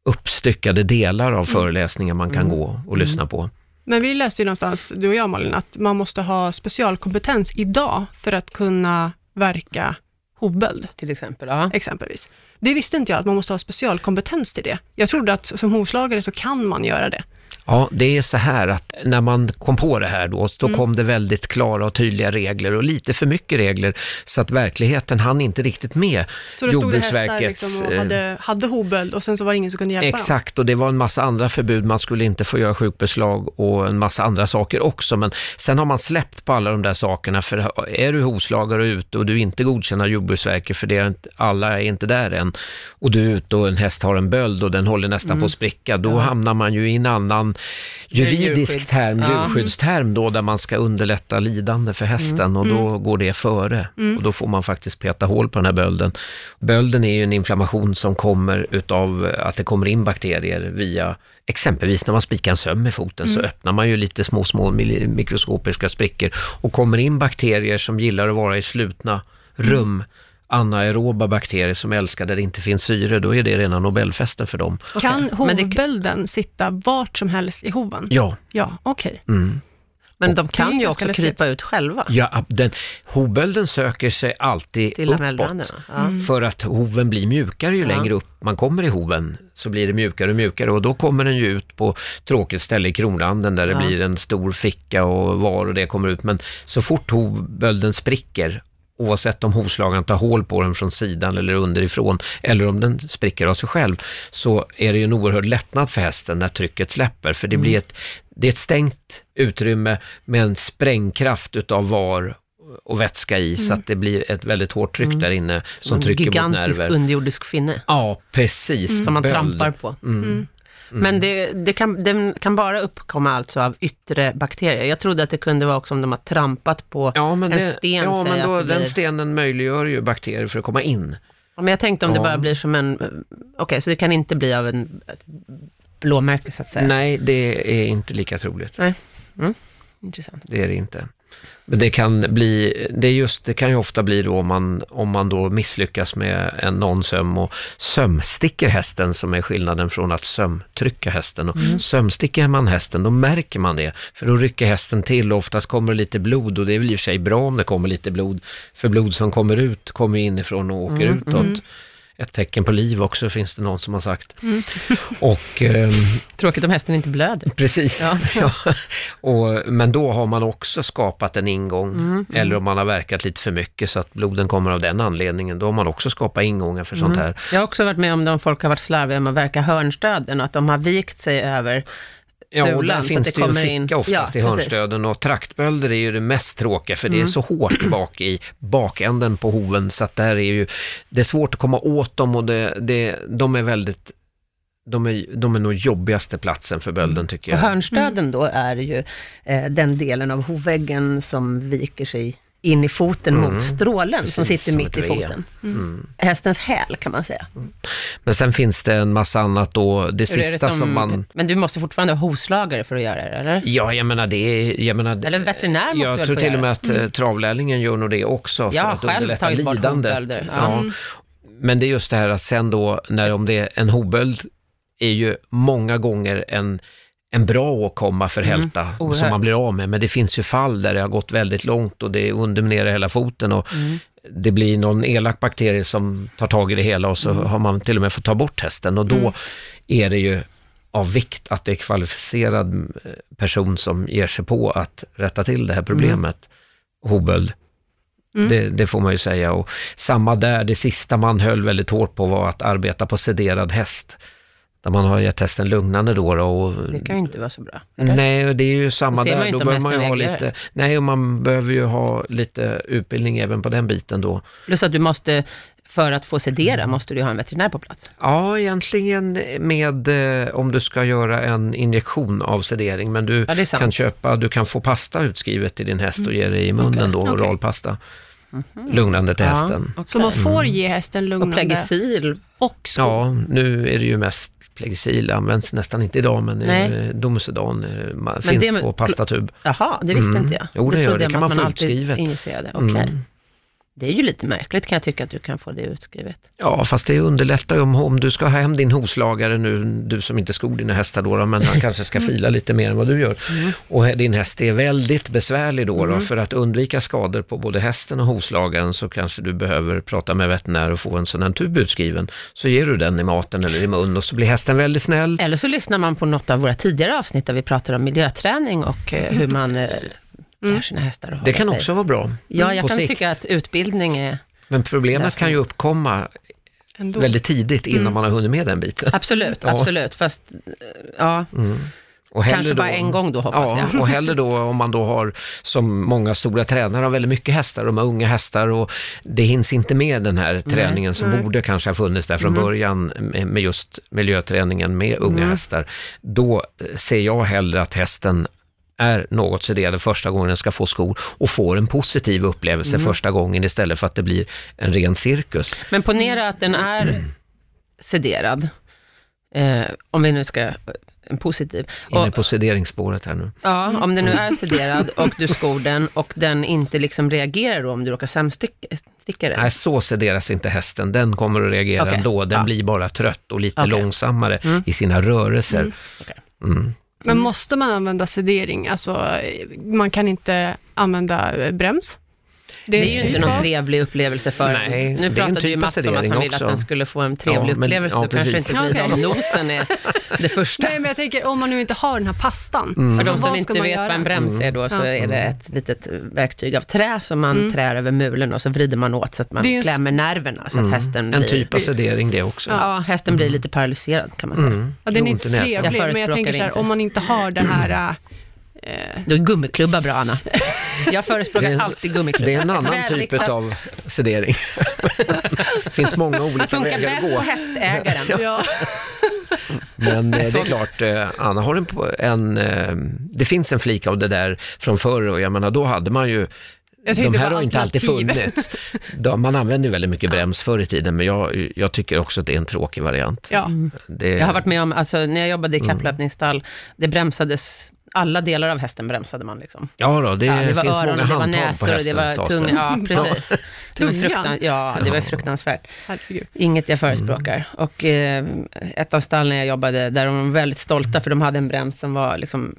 uppstyckade delar av föreläsningar man kan gå och lyssna på. Men vi läste ju någonstans, du och jag Malin, att man måste ha specialkompetens idag för att kunna verka hovböld, Till exempel. Ja. exempelvis. Det visste inte jag, att man måste ha specialkompetens till det. Jag trodde att som hovslagare så kan man göra det. Ja, det är så här att när man kom på det här då, så kom det väldigt klara och tydliga regler och lite för mycket regler, så att verkligheten hann inte riktigt med Så Jordbruksverkets... liksom och eh, hade, hade hovböld och sen så var det ingen som kunde hjälpa dem. Exakt, och det var en massa andra förbud. Man skulle inte få göra sjukbeslag och en massa andra saker också. Men sen har man släppt på alla de där sakerna. För är du hovslagare och ute och du inte godkänd av Jordbruksverket, för det är inte, alla är inte där än, och du är ute och en häst har en böld och den håller nästan på att spricka, då hamnar man ju i en annan juridisk Djurskydds- term, ja. djurskyddsterm då, där man ska underlätta lidande för hästen och då går det före. Och då får man faktiskt peta hål på den här bölden. Bölden är ju en inflammation som kommer utav att det kommer in bakterier via Exempelvis när man spikar en söm i foten så öppnar man ju lite små, små mikroskopiska sprickor. Och kommer in bakterier som gillar att vara i slutna rum, anaeroba bakterier som älskar där det inte finns syre, då är det rena Nobelfesten för dem. Kan Men det- hovbölden sitta vart som helst i hoven? Ja, Ja, okej. mm. Men de kan ju också krypa ut själva Ja, den, hovbölden söker sig alltid till uppåt. Ja. För att hoven blir mjukare ju Ja. längre upp man kommer i hoven, så blir det mjukare och mjukare och då kommer den ju ut på tråkigt ställe i kronranden där Ja. det blir en stor ficka och var och det kommer ut. Men så fort hovbölden spricker, oavsett om hovslagaren tar hål på den från sidan eller underifrån, eller om den spricker av sig själv, så är det ju en oerhörd lättnad för hästen när trycket släpper, för det blir ett, det är ett stängt utrymme med en sprängkraft utav var och vätska i, så att det blir ett väldigt hårt tryck där inne som en trycker mot gigantisk nerver. underjordisk finne. Ja, precis. som man trampar på. Mm. Men det, det kan, den kan bara uppkomma alltså av yttre bakterier. Jag trodde att det kunde vara också om de har trampat på Ja, en det, sten. ja, men då, det den stenen möjliggör ju bakterier för att komma in. Ja, Men jag tänkte om det Ja. bara blir som en... Okej, så det kan inte bli av en blåmärke så att säga. Nej, det är inte lika troligt. Intressant. Det är det inte. Men det kan bli, det just, det kan ju ofta bli då om man, om man då misslyckas med en non-söm och sömsticker hästen som är skillnaden från att sömtrycka hästen. Och Sömsticker man hästen, då märker man det, för då rycker hästen till och oftast kommer det lite blod och det är väl i och för sig bra om det kommer lite blod, för blod som kommer ut kommer inifrån och åker utåt. Ett tecken på liv också finns det någon som har sagt. Och ehm, Tråkigt om hästen inte blöder. Precis. Ja. Ja. Och, men då har man också skapat en ingång, eller om man har verkat lite för mycket så att bloden kommer av den anledningen, då har man också skapat ingångar för sånt här. Jag har också varit med om de folk har varit slarviga med att verka hörnstöden och att de har vikt sig över Ja, och där finns att det ju en ficka oftast Ja, i precis. hörnstöden och traktbölder är ju det mest tråkiga för det är så hårt bak i bakänden på hoven så att där är ju, det är svårt att komma åt dem och det, det, de är väldigt, de är, de är nog jobbigaste platsen för bölden tycker Och jag. hörnstöden då är ju eh, den delen av hovväggen som viker sig in i foten mot strålen som Precis, sitter som mitt ett i foten. Hästens häl kan man säga. Men sen finns det en massa annat då, det Hur är det sista som, man... Men du måste fortfarande ha hovslagare för att göra det, eller? Ja, jag menar det är, jag menar, Eller veterinär måste Jag väl tror få till och med att mm. travlärlingen gör nog det också, för Jag har att själv underlätta tagit bort lidandet. ja. Ja. Men det är just det här att sen då, när om det är en hovböld, är ju många gånger en, en bra åkomma för hälta, som Mm. oerhört. man blir av med. Men det finns ju fall där det har gått väldigt långt och det underminerar hela foten och Mm. det blir någon elak bakterie som tar tag i det hela och så Mm. har man till och med fått ta bort hästen och då är det ju av vikt att det är kvalificerad eh, person som ger sig på att rätta till det här problemet. Hovböld. Det, det får man ju säga. Och samma där, det sista man höll väldigt hårt på var att arbeta på sederad häst. Där man har gett hästen lugnande då. då och, Det kan ju inte vara så bra. eller? Nej, och det är ju samma Då där. Då behöver man ju ha lite, nej, och man behöver ju ha lite utbildning även på den biten då. Plus att du måste, för att få sedera, måste du ha en veterinär på plats. Ja, egentligen med eh, om du ska göra en injektion av sedering, men du Ja, kan köpa, du kan få pasta utskrivet till din häst och ge det i munnen då, Okej. oralpasta. Lugnande till hästen. okej. Så man får ge hästen Och lugnande Plegisil, och skor. Ja, nu är det ju mest Plegisil, används nästan inte idag, men Nej. eh, Domesedan eh, finns det med- på pastatub. jaha, det visste Mm. inte jag. Jo, det gör trodde det. kan att man få utskrivet. Okej. Mm. Det är ju lite märkligt kan jag tycka att du kan få det utskrivet. Ja, fast det underlättar ju om, om du ska ha hem din hovslagare nu, du som inte skor dina hästar då, då, men han kanske ska fila lite mer än vad du gör. Och din häst är väldigt besvärlig då, då, för att undvika skador på både hästen och hovslagaren så kanske du behöver prata med veterinär och få en sån här tub utskriven. Så ger du den i maten eller i mun och så blir hästen väldigt snäll. Eller så lyssnar man på något av våra tidigare avsnitt där vi pratar om miljöträning och eh, hur man lär sina hästar att Det kan sig. också vara bra. Ja, jag på kan sikt. tycka att utbildning är... Men problemet lösning. kan ju uppkomma Ändå. väldigt tidigt innan man har hunnit med den biten. Absolut, Ja. absolut. Fast, eh, ja, Och hellre kanske bara en gång då hoppas ja, jag. och hellre då om man då har, som många stora tränare, har väldigt mycket hästar, de har unga hästar och det hinns inte med den här träningen som borde kanske ha funnits där från Mm. början med just miljöträningen med unga hästar. Då eh, ser jag hellre att hästen är något sederad första gången den ska få skor och får en positiv upplevelse Mm. första gången istället för att det blir en ren cirkus. Men ponera att den är sederad, eh, om vi nu ska, en positiv. Inne på sederingsspåret här nu. ja, om den nu är sederad och du skor den och den inte liksom reagerar då om du råkar sömnsticka sticka den. Nej, så sederas inte hästen. Den kommer att reagera Okej. ändå. Den Ja. blir bara trött och lite Okej. långsammare Mm. i sina rörelser. Okej. Mm. Men måste man använda sedering? Alltså, man kan inte använda brems? Det är ju inte typ någon trevlig upplevelse för Nej, Nu en pratade typ ju av Mats om att han ville att den skulle få en trevlig Ja, men- upplevelse. ja, Då kanske inte vrida om nosen är det första. Nej, men jag tänker om man nu inte har den här pastan. Mm. För de som inte vet göra? vad en brems är då, så Ja. är det ett litet verktyg av trä som man Mm. trär över mulen och så vrider man åt så att man Det är ju en s- klämmer nerverna så att hästen Mm. En blir... typ av sedering det också. Ja, hästen blir lite paralyserad kan man säga. Mm. Ja, den är inte trevlig, men jag tänker så här, om man inte har det här... eh, Då är gummiklubba bra, Anna. Jag förespråkar en- alltid gummiklubba. Det är en annan typ Tvärriktad. av sedering. det finns många olika Funkar vägar att bäst gå. på hästägaren. ja. Men eh, det är klart, eh, Anna har en, en... eh, Det finns en flik av det där från förr och jag menar, då hade man ju de här har inte alltid funnits. Man använde ju väldigt mycket brems förr i tiden, men jag, jag tycker också att det är en tråkig variant. Ja. Det, Jag har varit med om, alltså när jag jobbade i Mm. kapplöpningsstall, det bremsades, alla delar av hästen bremsade man liksom. Ja då, det, Ja, det var finns öron, många och det var handtag på och det hästen, var tunga, det. ja precis. Det var fruktan, ja, det var fruktansvärt. Herregud. Inget jag förespråkar. Mm. Och eh, ett av stallen jag jobbade, där de var väldigt stolta, för de hade en brems som var liksom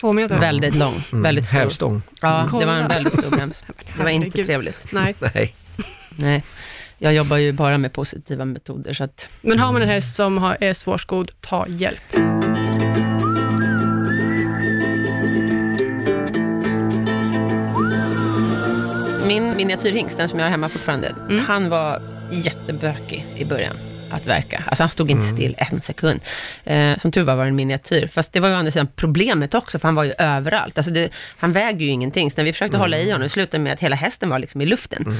Två meter? väldigt lång, Mm, väldigt stor. Hävstång. Ja, det var en väldigt stor brems. Det var inte trevligt. Nej. Nej. Nej. Jag jobbar ju bara med positiva metoder, så att Men har man en häst som har, är svårskodd, ta hjälp. Min miniatyrhingst, den som jag har hemma fortfarande, Mm. han var jättebökig i början att verka. Alltså han stod inte still en sekund. Eh, som tur var var det en miniatyr. Fast det var ju å andra sidan problemet också, för han var ju överallt. Alltså det, han väger ju ingenting. Så när vi försökte hålla i honom, det slutade med att hela hästen var liksom i luften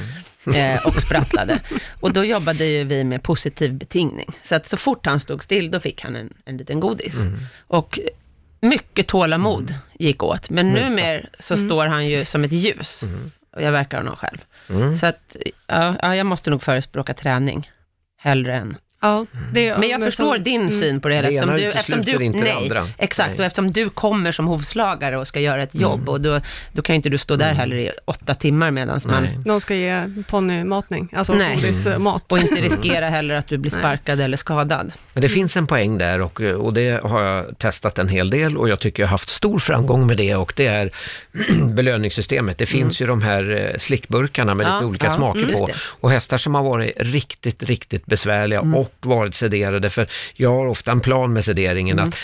eh, och sprattlade. Och då jobbade ju vi med positiv betingning. Så att så fort han stod still, då fick han en, en liten godis. Och mycket tålamod gick åt. Men numera så står han ju som ett ljus. Och jag verkar honom själv. Mm. Så att, ja, ja, jag måste nog förespråka träning. Hellre än... Ja, det, Men jag förstår som- din mm. syn på det hela. Det ena eftersom utesluter inte det nej, andra. Exakt, Nej. och eftersom du kommer som hovslagare och ska göra ett jobb, och då, då kan ju inte du stå där heller i åtta timmar medan man... Någon ska ge ponnymatning, alltså Nej. godismat. Och inte riskera heller att du blir sparkad eller skadad. Men det finns en poäng där och, och det har jag testat en hel del och jag tycker jag har haft stor framgång med det och det är belöningssystemet. Det finns ju de här eh, slickburkarna med Ja, lite olika ja, smaker mm, på. det. Och hästar som har varit riktigt, riktigt besvärliga och varit sederade, för jag har ofta en plan med sederingen att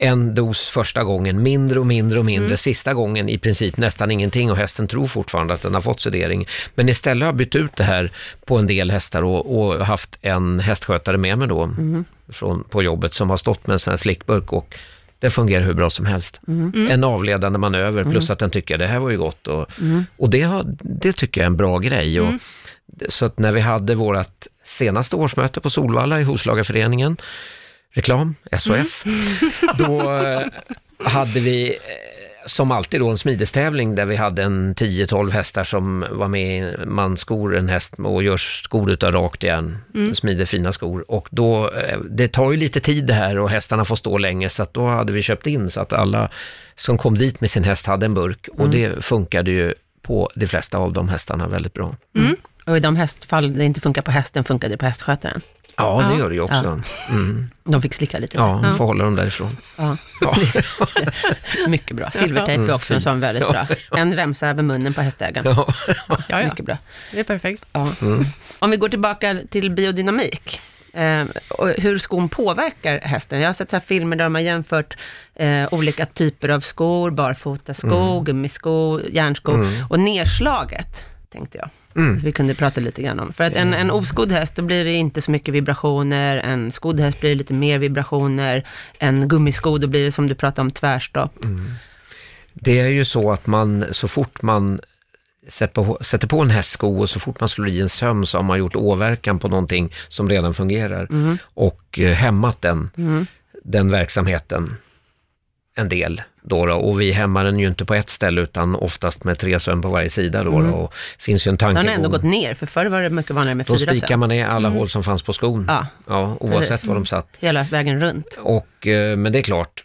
en dos första gången, mindre och mindre och mindre, sista gången i princip nästan ingenting och hästen tror fortfarande att den har fått sedering. Men istället har jag bytt ut det här på en del hästar och, och haft en hästskötare med mig då från, på jobbet som har stått med en sån här slickburk och det fungerar hur bra som helst. En avledande manöver plus att den tycker det här var ju gott och, och det, har, det tycker jag är en bra grej. Och, Så att när vi hade vårt senaste årsmöte på Solvalla i Hovslagarföreningen, reklam, SOF, då eh, hade vi eh, som alltid då en smidestävling där vi hade en 10-12 hästar som var med, man skor en häst och gör skor utav rakt järn, smider fina skor. Och då, eh, det tar ju lite tid det här och hästarna får stå länge så att då hade vi köpt in så att alla som kom dit med sin häst hade en burk. Och det funkade ju på de flesta av de hästarna väldigt bra. Och i de hästfall det inte funkar på hästen, funkar det på hästskötaren. Ja, det gör det ju också. Mm. De fick slicka lite. Ja, Ja. får hålla dem därifrån. Ja. Ja. Mycket bra. Silvertejp är också en sån väldigt bra. En remsa över munnen på hästägaren. Ja. Ja, ja. Mycket bra. Det är perfekt. Ja. Om vi går tillbaka till biodynamik. Eh, och hur skon påverkar hästen. Jag har sett så här filmer där de har jämfört eh, olika typer av skor, barfotasko, gummisko, järnsko och nedslaget, tänkte jag. Mm. Så vi kunde prata lite grann om. För att en, en oskodd häst, då blir det inte så mycket vibrationer. En skodd häst blir det lite mer vibrationer. En gummisko, då blir det som du pratade om, tvärstopp. Det är ju så att man, så fort man sätter på, en hästsko och så fort man slår i en söm så har man gjort åverkan på någonting som redan fungerar och eh, hämmat den, den verksamheten en del. Då då. Och vi hämmar den ju inte på ett ställe utan oftast med tre söm på varje sida. Då, då. Och finns ju en Den har ändå gått ner, för förr var det mycket vanligare med Då fyra spikar söm. man ner alla hål som fanns på skon. Ja, Ja, oavsett Precis. var de satt. hela vägen runt. Och, eh, men det är klart,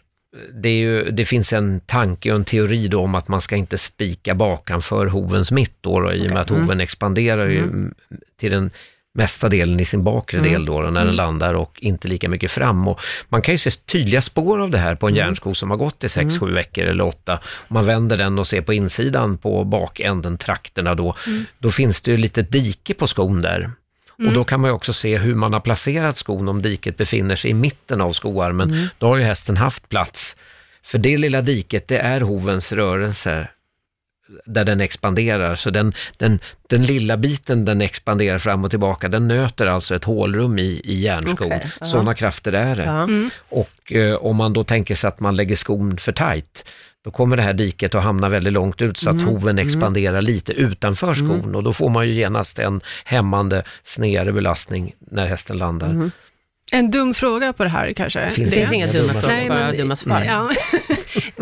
det, är ju, det finns en tanke och en teori då om att man ska inte spika bakan för hovens mitt då, då i och med att Mm. hoven expanderar ju m- till en mesta delen i sin bakre Mm. del då, när den landar och inte lika mycket fram. Och man kan ju se tydliga spår av det här på en Mm. järnsko som har gått i 6-7 veckor eller 8. Om man vänder den och ser på insidan på bakänden, trakterna då, Mm. då finns det ju lite dike på skon där. Och då kan man ju också se hur man har placerat skon om diket befinner sig i mitten av skoarmen. Mm. Då har ju hästen haft plats. För det lilla diket, det är hovens rörelse där den expanderar. Så den, den, den lilla biten den expanderar fram och tillbaka, den nöter alltså ett hålrum i, i järnskon. Okej, ja. Sådana krafter är det. Ja. Och eh, om man då tänker sig att man lägger skon för tajt, då kommer det här diket att hamna väldigt långt ut så att Mm. hoven expanderar lite utanför skon och då får man ju genast en hämmande snedare belastning när hästen landar. Mm. En dum fråga på det här kanske? Finns Det finns är inga dumma frågor, bara dumma svar. Ja.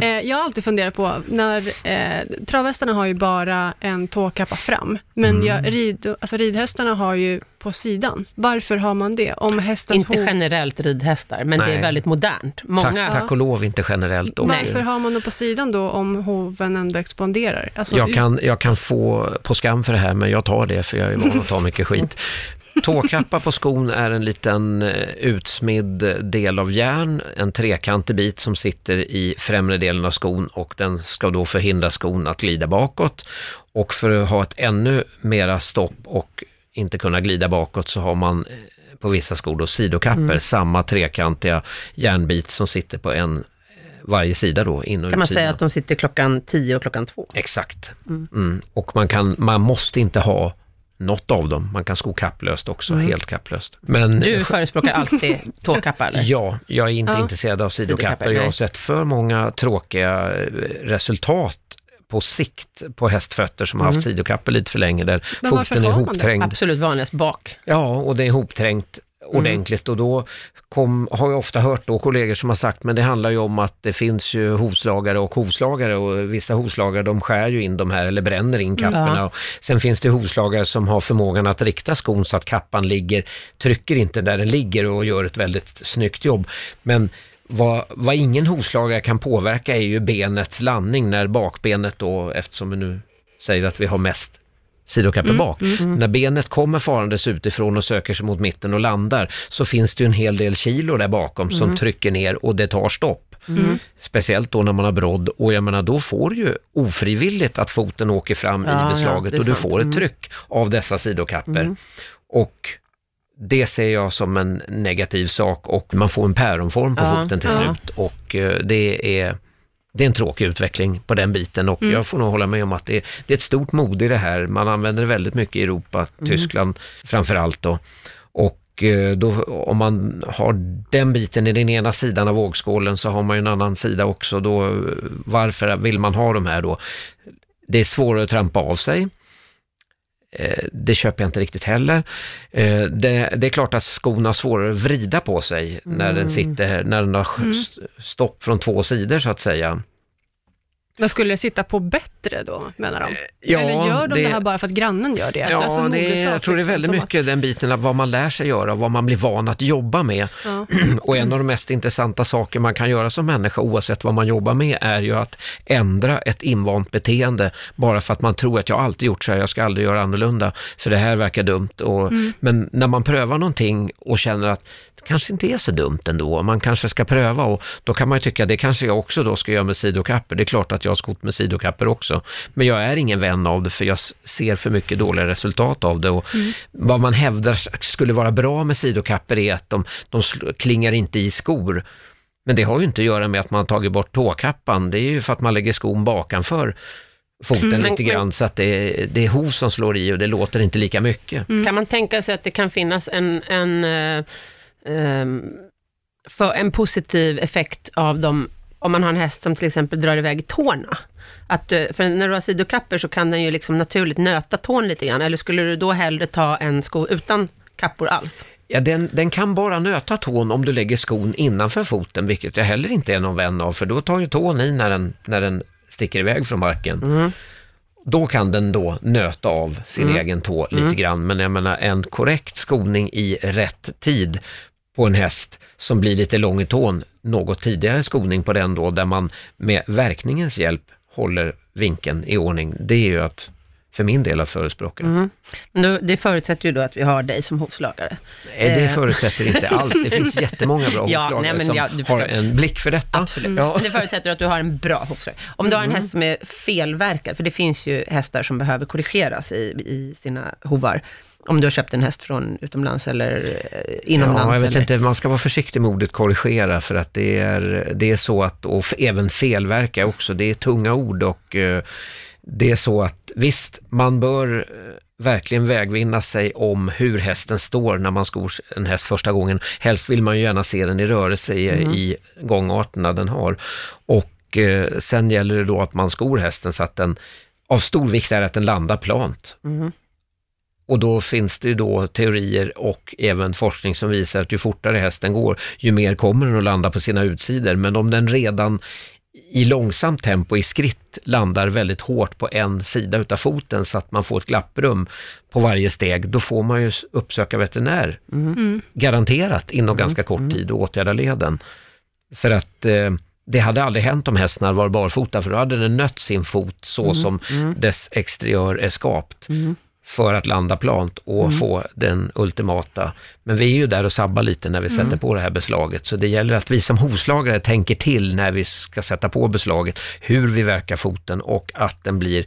Eh, jag har alltid funderat på, när eh, travhästarna har ju bara en tåkappa fram, men Mm. jag, rid, alltså ridhästarna har ju på sidan. Varför har man det? Om hästens Inte hov, generellt ridhästar, men det Nej. är väldigt modernt. Många, Tack, tack och lov inte generellt. Och, varför har man dem på sidan då om hoven ändå expanderar? Alltså, jag, kan, jag kan få på skam för det här, men jag tar det för jag är van att ta mycket skit. Tåkappa på skon är en liten eh, utsmidd del av järn, en trekantig bit som sitter i främre delen av skon och den ska då förhindra skon att glida bakåt. Och för att ha ett ännu mera stopp och inte kunna glida bakåt så har man eh, på vissa skor då sidokapper, samma trekantiga järnbit som sitter på en eh, varje sida då, in och kan man säga att de sitter klockan 10 och klockan 2. Exakt. Mm. Och man, kan, man måste inte ha något av dem. Man kan sko kapplöst också, helt kapplöst. Men Du förespråkar alltid tåkappa eller? ja, jag är inte Ja. intresserad av sidokapper. Sidokapper, Jag har sett för många tråkiga eh, resultat på sikt på hästfötter som har haft sidokapper lite för länge, där Men varför foten är har man det? Absolut vanligast bak. Ja, och det är hopträngt ordentligt och då kom, har jag ofta hört då kollegor som har sagt, men det handlar ju om att det finns ju hovslagare och hovslagare och vissa hovslagare de skär ju in de här eller bränner in kapporna. Ja. Sen finns det hovslagare som har förmågan att rikta skon så att kappan ligger, trycker inte där den ligger och gör ett väldigt snyggt jobb. Men vad, vad ingen hovslagare kan påverka är ju benets landning när bakbenet då, eftersom vi nu säger att vi har mest sidokapper bak. När benet kommer farandes utifrån och söker sig mot mitten och landar så finns det ju en hel del kilo där bakom som trycker ner och det tar stopp. Speciellt då när man har brodd och jag menar då får du ju ofrivilligt att foten åker fram Ja, ja, i beslaget är och du sant. får ett Mm. tryck av dessa sidokapper. Och det ser jag som en negativ sak och man får en päronform på Ja, foten till ja. slut och eh, det är det är en tråkig utveckling på den biten och jag får nog hålla med om att det är, det är ett stort mod i det här. Man använder det väldigt mycket i Europa, Tyskland framför allt då. Och eh, då, om man har den biten i den ena sidan av vågskålen så har man ju en annan sida också. Då, varför vill man ha de här då? Det är svårare att trampa av sig. Eh, Det köper jag inte riktigt heller. Eh, Det, det är klart att skon har svårare att vrida på sig när den sitter, när den har st- stopp från två sidor så att säga. Men skulle det sitta på bättre då, menar de? Ja, Eller gör de det, det- här bara för att grannen gör det? Ja, Alltså, som det är, jag tror det är liksom, väldigt mycket den biten av vad man lär sig göra och vad man blir van att jobba med. Att, ja. Och en av de mest intressanta saker man kan göra som människa, oavsett vad man jobbar med, är ju att ändra ett invant beteende bara för att man tror att jag alltid gjort så här, jag ska aldrig göra annorlunda, för det här verkar dumt. Och, Men när man prövar någonting och känner att det kanske inte är så dumt ändå, man kanske ska pröva och då kan man ju tycka, det kanske jag också då ska göra med sidokapper. Det är klart att jag har skott med sidokapper också, men jag är ingen vän av det för jag ser för mycket dåliga resultat av det. Och Vad man hävdar skulle vara bra med sidokapper är att de, de klingar inte i skor. Men det har ju inte att göra med att man har tagit bort tåkappan, det är ju för att man lägger skon bakanför foten Mm. lite Men- grann så att det, är- det är hov som slår i och det låter inte lika mycket. Kan man tänka sig att det kan finnas en, en, ehm, för en positiv effekt av dem, om man har en häst som till exempel drar iväg tårna? Att, eh, för när du har sidokapper så kan den ju liksom naturligt nöta tån lite grann, eller skulle du då hellre ta en sko utan kappor alls? Ja, den, den kan bara nöta tån om du lägger skon innanför foten, vilket jag heller inte är någon vän av, för då tar ju tån i när den, när den sticker iväg från marken. Då kan den då nöta av sin egen tå lite grann, men jag menar en korrekt skoning i rätt tid på en häst som blir lite lång i tån, något tidigare skoning på den då, där man med verkningens hjälp håller vinkeln i ordning, det är ju att för min del att förespråka. Mm. Det förutsätter ju då att vi har dig som hovslagare. Nej, det Eh. förutsätter inte alls. Det finns jättemånga bra Ja, hovslagare nej, som ja, har en blick för detta. Absolut. Ja. Men det förutsätter att du har en bra hovslagare. Om du har en Mm. häst som är felverkad, för det finns ju hästar som behöver korrigeras i, i sina hovar. Om du har köpt en häst från utomlands eller eh, inomlands. Ja, jag vet eller... inte, man ska vara försiktig med ordet korrigera för att det är, det är så att, och även felverka också, det är tunga ord och eh, det är så att visst, man bör eh, verkligen vägvinna sig om hur hästen står när man skor en häst första gången. Helst vill man ju gärna se den i rörelse i, i gångarterna den har. Och eh, sen gäller det då att man skor hästen så att den, av stor vikt är att den landar plant. Mhm. Och då finns det ju då teorier och även forskning som visar att ju fortare hästen går, ju mer kommer den att landa på sina utsidor. Men om den redan i långsamt tempo, i skritt, landar väldigt hårt på en sida utav foten så att man får ett glapprum på varje steg, då får man ju uppsöka veterinär. Garanterat inom ganska kort tid och åtgärda leden. För att eh, det hade aldrig hänt om hästen hade varit barfota, för då hade den nött sin fot så som dess exteriör är skapt för att landa plant och få den ultimata. Men vi är ju där och sabbar lite när vi sätter på det här beslaget, så det gäller att vi som hovslagare tänker till när vi ska sätta på beslaget, hur vi verkar foten och att den blir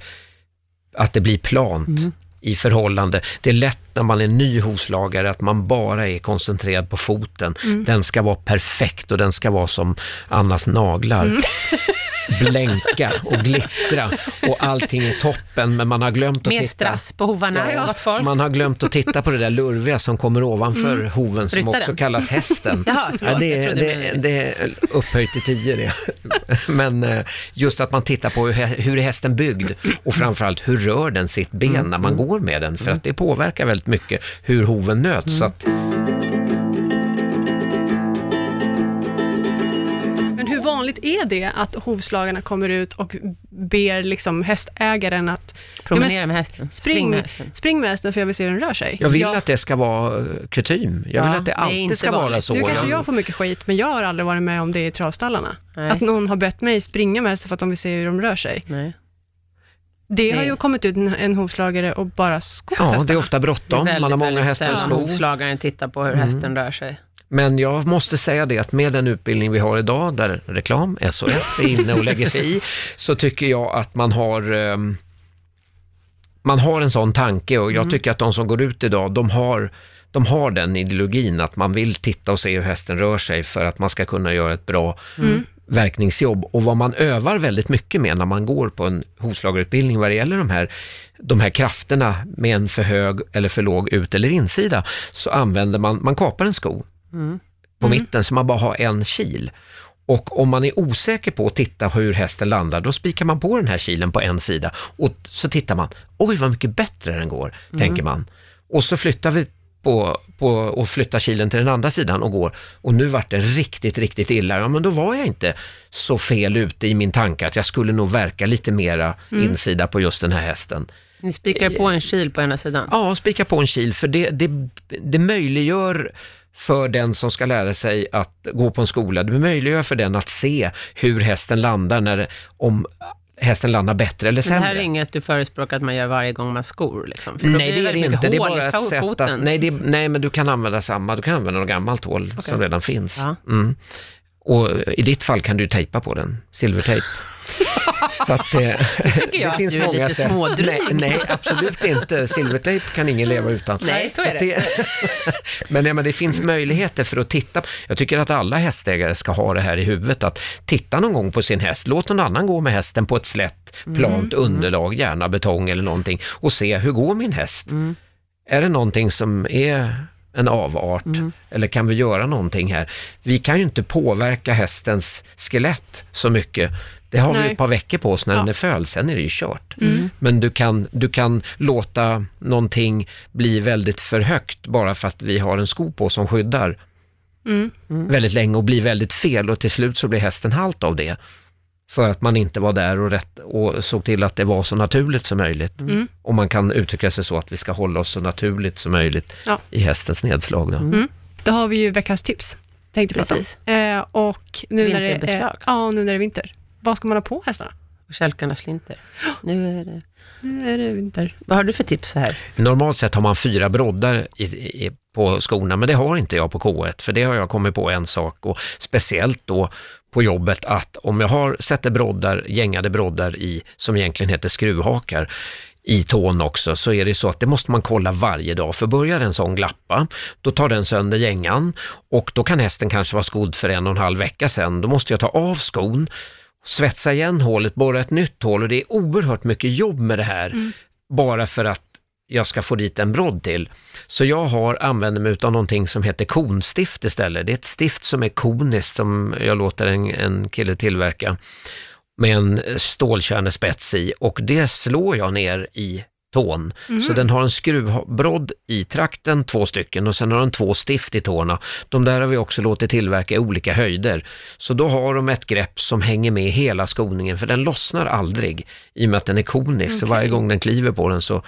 att det blir plant i förhållande. Det är lätt när man är ny hovslagare att man bara är koncentrerad på foten. Den ska vara perfekt och den ska vara som Annas naglar. Blänka och glittra och allting är toppen, men man har glömt att Mer titta. strass på hovarna, Ja, folk. Man har glömt att titta på det där lurviga som kommer ovanför hoven som Ryttaren. också kallas hästen. Jaha, förlåt, ja, det, det, det är upphöjt till tio det. Men eh, just att man tittar på hur, hur är hästen byggd och framförallt hur rör den sitt ben när man går med den? För att det påverkar väldigt mycket hur hoven nöts. Så vanligt är det att hovslagarna kommer ut och ber liksom hästägaren att Promenera Ja, men med hästen. spring, med hästen. spring med hästen för jag vill se hur den rör sig? jag vill Ja. att det ska vara eh, kutym. Jag vill Ja, att det det alltid inte ska vara vanligt. så. Nu kanske Jag- jag får mycket skit, men jag har aldrig varit med om det i travstallarna. Nej. Att någon har bett mig springa med hästen för att de vill se hur de rör sig. Nej. Det, har Det- ju kommit ut en, hovslagare och bara skott Ja, det är ofta bråttom. Man har många hästar att sällan sko. hovslagaren tittar på hur Mm. hästen rör sig. Men jag måste säga det att med den utbildning vi har idag, där reklam, SOF är inne och lägger sig i, så tycker jag att man har ehm, man har en sån tanke. Och jag tycker att de som går ut idag, de har, de har den ideologin att man vill titta och se hur hästen rör sig för att man ska kunna göra ett bra verkningsjobb. Och vad man övar väldigt mycket med när man går på en hovslagarutbildning vad det gäller de här, de här krafterna med en för hög eller för låg ut eller insida, så använder man, man kapar en sko på mitten så man bara har en kil. Och om man är osäker på att titta hur hästen landar, då spikar man på den här kilen på en sida och så tittar man, oj vad mycket bättre den går, tänker man. Och så flyttar vi på, på och flyttar kilen till den andra sidan och går. Och nu vart det riktigt, riktigt illa. Ja, men då var jag inte så fel ute i min tanke att jag skulle nog verka lite mera insida på just den här hästen. Ni spikar på en kil på ena sidan. Ja, spika på en kil, för det, det, det möjliggör för den som ska lära sig att gå på en skola, det möjliggör för den att se hur hästen landar, när, om hästen landar bättre eller sämre. det här är inget du förespråkar att man gör varje gång man skor? Liksom. Nej, det är det inte. Det är bara ett sätt att... Nej, det, nej, men du kan använda samma. Du kan använda något gammalt hål som redan finns. Ja. Mm. Och i ditt fall kan du tejpa på den, silvertejp. Så att det, tycker jag att du är lite sätt. smådryg. Nej, nej, absolut inte. Silvertejp kan ingen leva utan. Nej, så är det. men, ja, men det finns möjligheter för att titta. Jag tycker att alla hästägare ska ha det här i huvudet, att titta någon gång på sin häst. Låt någon annan gå med hästen på ett slätt, plant Mm. underlag, gärna betong eller någonting, och se hur går min häst? Mm. Är det någonting som är en avart? Mm. Eller kan vi göra någonting här? Vi kan ju inte påverka hästens skelett så mycket. Det har vi ett par veckor på oss när Ja. den är född, sen är det ju kört. Mm. Men du kan, du kan låta någonting bli väldigt för högt bara för att vi har en sko på som skyddar Mm. väldigt länge och blir väldigt fel och till slut så blir hästen halt av det. För att man inte var där och, rätt, och såg till att det var så naturligt som möjligt. Mm. Och man kan uttrycka sig så att vi ska hålla oss så naturligt som möjligt Ja. i hästens nedslag. Då. Mm. Då har vi ju veckans tips, tänkte prata om. Precis. Eh, och nu när det är, Vinterbeslag. ja, nu när det är vinter, vad ska man ha på hästarna? Och kälkarna slinter. Nu är det... Nu är det vinter. Vad har du för tips här? Normalt sett har man fyra broddar i, i, på skorna, men det har inte jag på K1, för det har jag kommit på en sak och speciellt då på jobbet att om jag har, sätter broddar, gängade broddar i, som egentligen heter skruvhakar, i tån också, så är det så att det måste man kolla varje dag. För börjar en sån glappa, då tar den sönder gängan och då kan hästen kanske vara skodd för en och en halv vecka sedan. Då måste jag ta av skon, svetsa igen hålet, borra ett nytt hål och det är oerhört mycket jobb med det här. Bara för att jag ska få dit en brodd till. Så jag har använder mig av någonting som heter konstift istället. Det är ett stift som är koniskt som jag låter en, en kille tillverka med en stålkärnespets i och det slår jag ner i tån. Så den har en skruvbrodd i trakten, två stycken, och sen har den två stift i tårna. De där har vi också låtit tillverka i olika höjder. Så då har de ett grepp som hänger med hela skoningen, för den lossnar aldrig i och med att den är konisk. Så varje gång den kliver på den så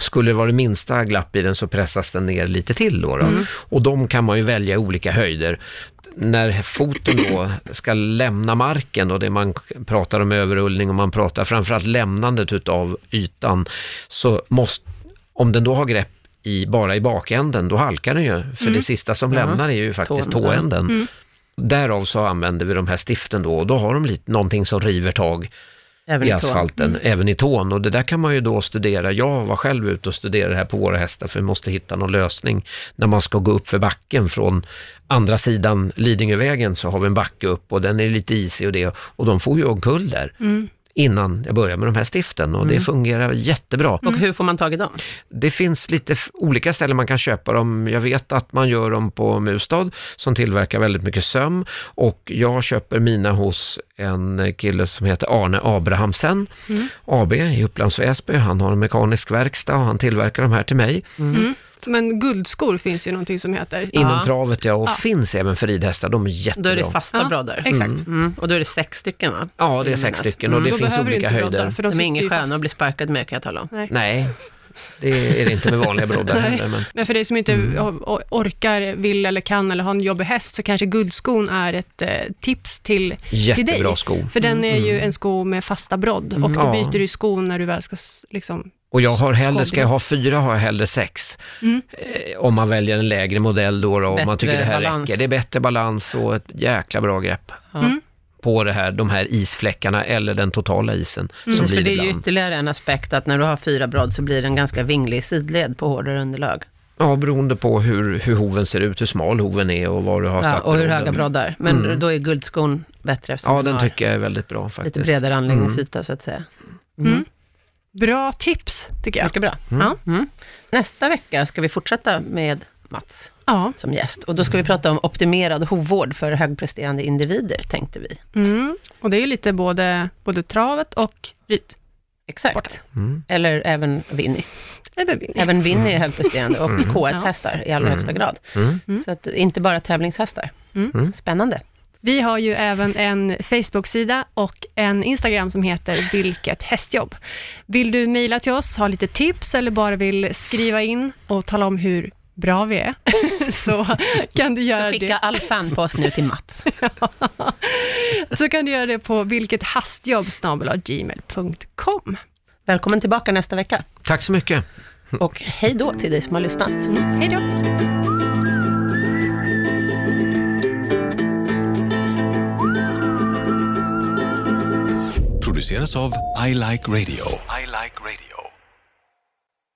skulle det vara det minsta glapp i den så pressas den ner lite till då. då. Och de kan man ju välja i olika höjder. När foten då ska lämna marken och det man pratar om överrullning och man pratar framförallt lämnandet utav ytan, så måste, om den då har grepp i, bara i bakänden, då halkar den ju. För det sista som Ja. lämnar är ju faktiskt Tån, tåänden. Därav så använder vi de här stiften då och då har de lite, någonting som river tag Även i i asfalten, även i tån. Och det där kan man ju då studera. Jag var själv ute och studerade det här på våra hästar, för vi måste hitta någon lösning. När man ska gå upp för backen från andra sidan Lidingövägen så har vi en backe upp och den är lite isig och det. Och de får ju omkull där innan jag börjar med de här stiften och det fungerar jättebra. Och hur får man tag i dem? Det finns lite olika ställen man kan köpa dem. Jag vet att man gör dem på Mustad som tillverkar väldigt mycket söm och jag köper mina hos en kille som heter Arne Abrahamsen AB i Upplands Väsby. Han har en mekanisk verkstad och han tillverkar de här till mig. Men guldskor finns ju någonting som heter. Inom Ja. travet ja, och Ja. finns även för ridhästar. De är Då jättebra. är det fasta Ja, broddar. Exakt. Mm. Och då är det sex stycken va? Ja, det är Mm, sex stycken och det Då finns olika inte broddar, höjder. för de De är ingen sköna att bli sparkad med kan jag tala om. Nej. Nej, det är det inte med vanliga broddar Nej. heller. Men... Men för dig som inte Mm. orkar, vill eller kan eller har en jobbig häst, så kanske guldskon är ett eh, tips till, till Jättebra dig. sko. För den är ju en sko med fasta brodd och då Ja. byter du skon när du väl ska liksom... Och jag har hellre, ska jag ha fyra har jag hellre sex. Mm. Eh, om man väljer en lägre modell då, då om man tycker det här balans. räcker. Det är bättre balans och ett jäkla bra grepp Ja. Mm. på det här, de här isfläckarna eller den totala isen som Precis, blir för det är ju ibland. ytterligare en aspekt att när du har fyra brodd så blir det en ganska vinglig sidled på hårdare underlag. Ja, beroende på hur, hur hoven ser ut, hur smal hoven är och var du har Ja, satt och hur brodden. höga broddar. Men Mm. då är guldskon bättre Ja, den tycker jag är väldigt bra faktiskt. lite bredare anläggningsyta så att säga. Mm. Bra tips, tycker jag. Mycket bra. Ja. Mm. Nästa vecka ska vi fortsätta med Mats Ja. som gäst. Och då ska vi prata om optimerad hovvård för högpresterande individer, tänkte vi. Mm. Och det är ju lite både, både travet och rit. Exakt. Mm. Eller även Winnie. Eller vinner. Även Winnie är högpresterande och K1 Ja. hästar i allra högsta grad. Mm. Mm. Så att inte bara tävlingshästar. Mm. Spännande. Vi har ju även en Facebook-sida och en Instagram som heter Vilket hästjobb. Vill du mejla till oss, ha lite tips eller bara vill skriva in och tala om hur bra vi är, så kan du Så göra skicka det. all fanpost nu till Mats. Så kan du göra det på vilkethastjobb.gmail.com. Välkommen tillbaka nästa vecka. Tack så mycket. Och hej då till dig som har lyssnat. Hej då! Produceras av I Like Radio. I like radio.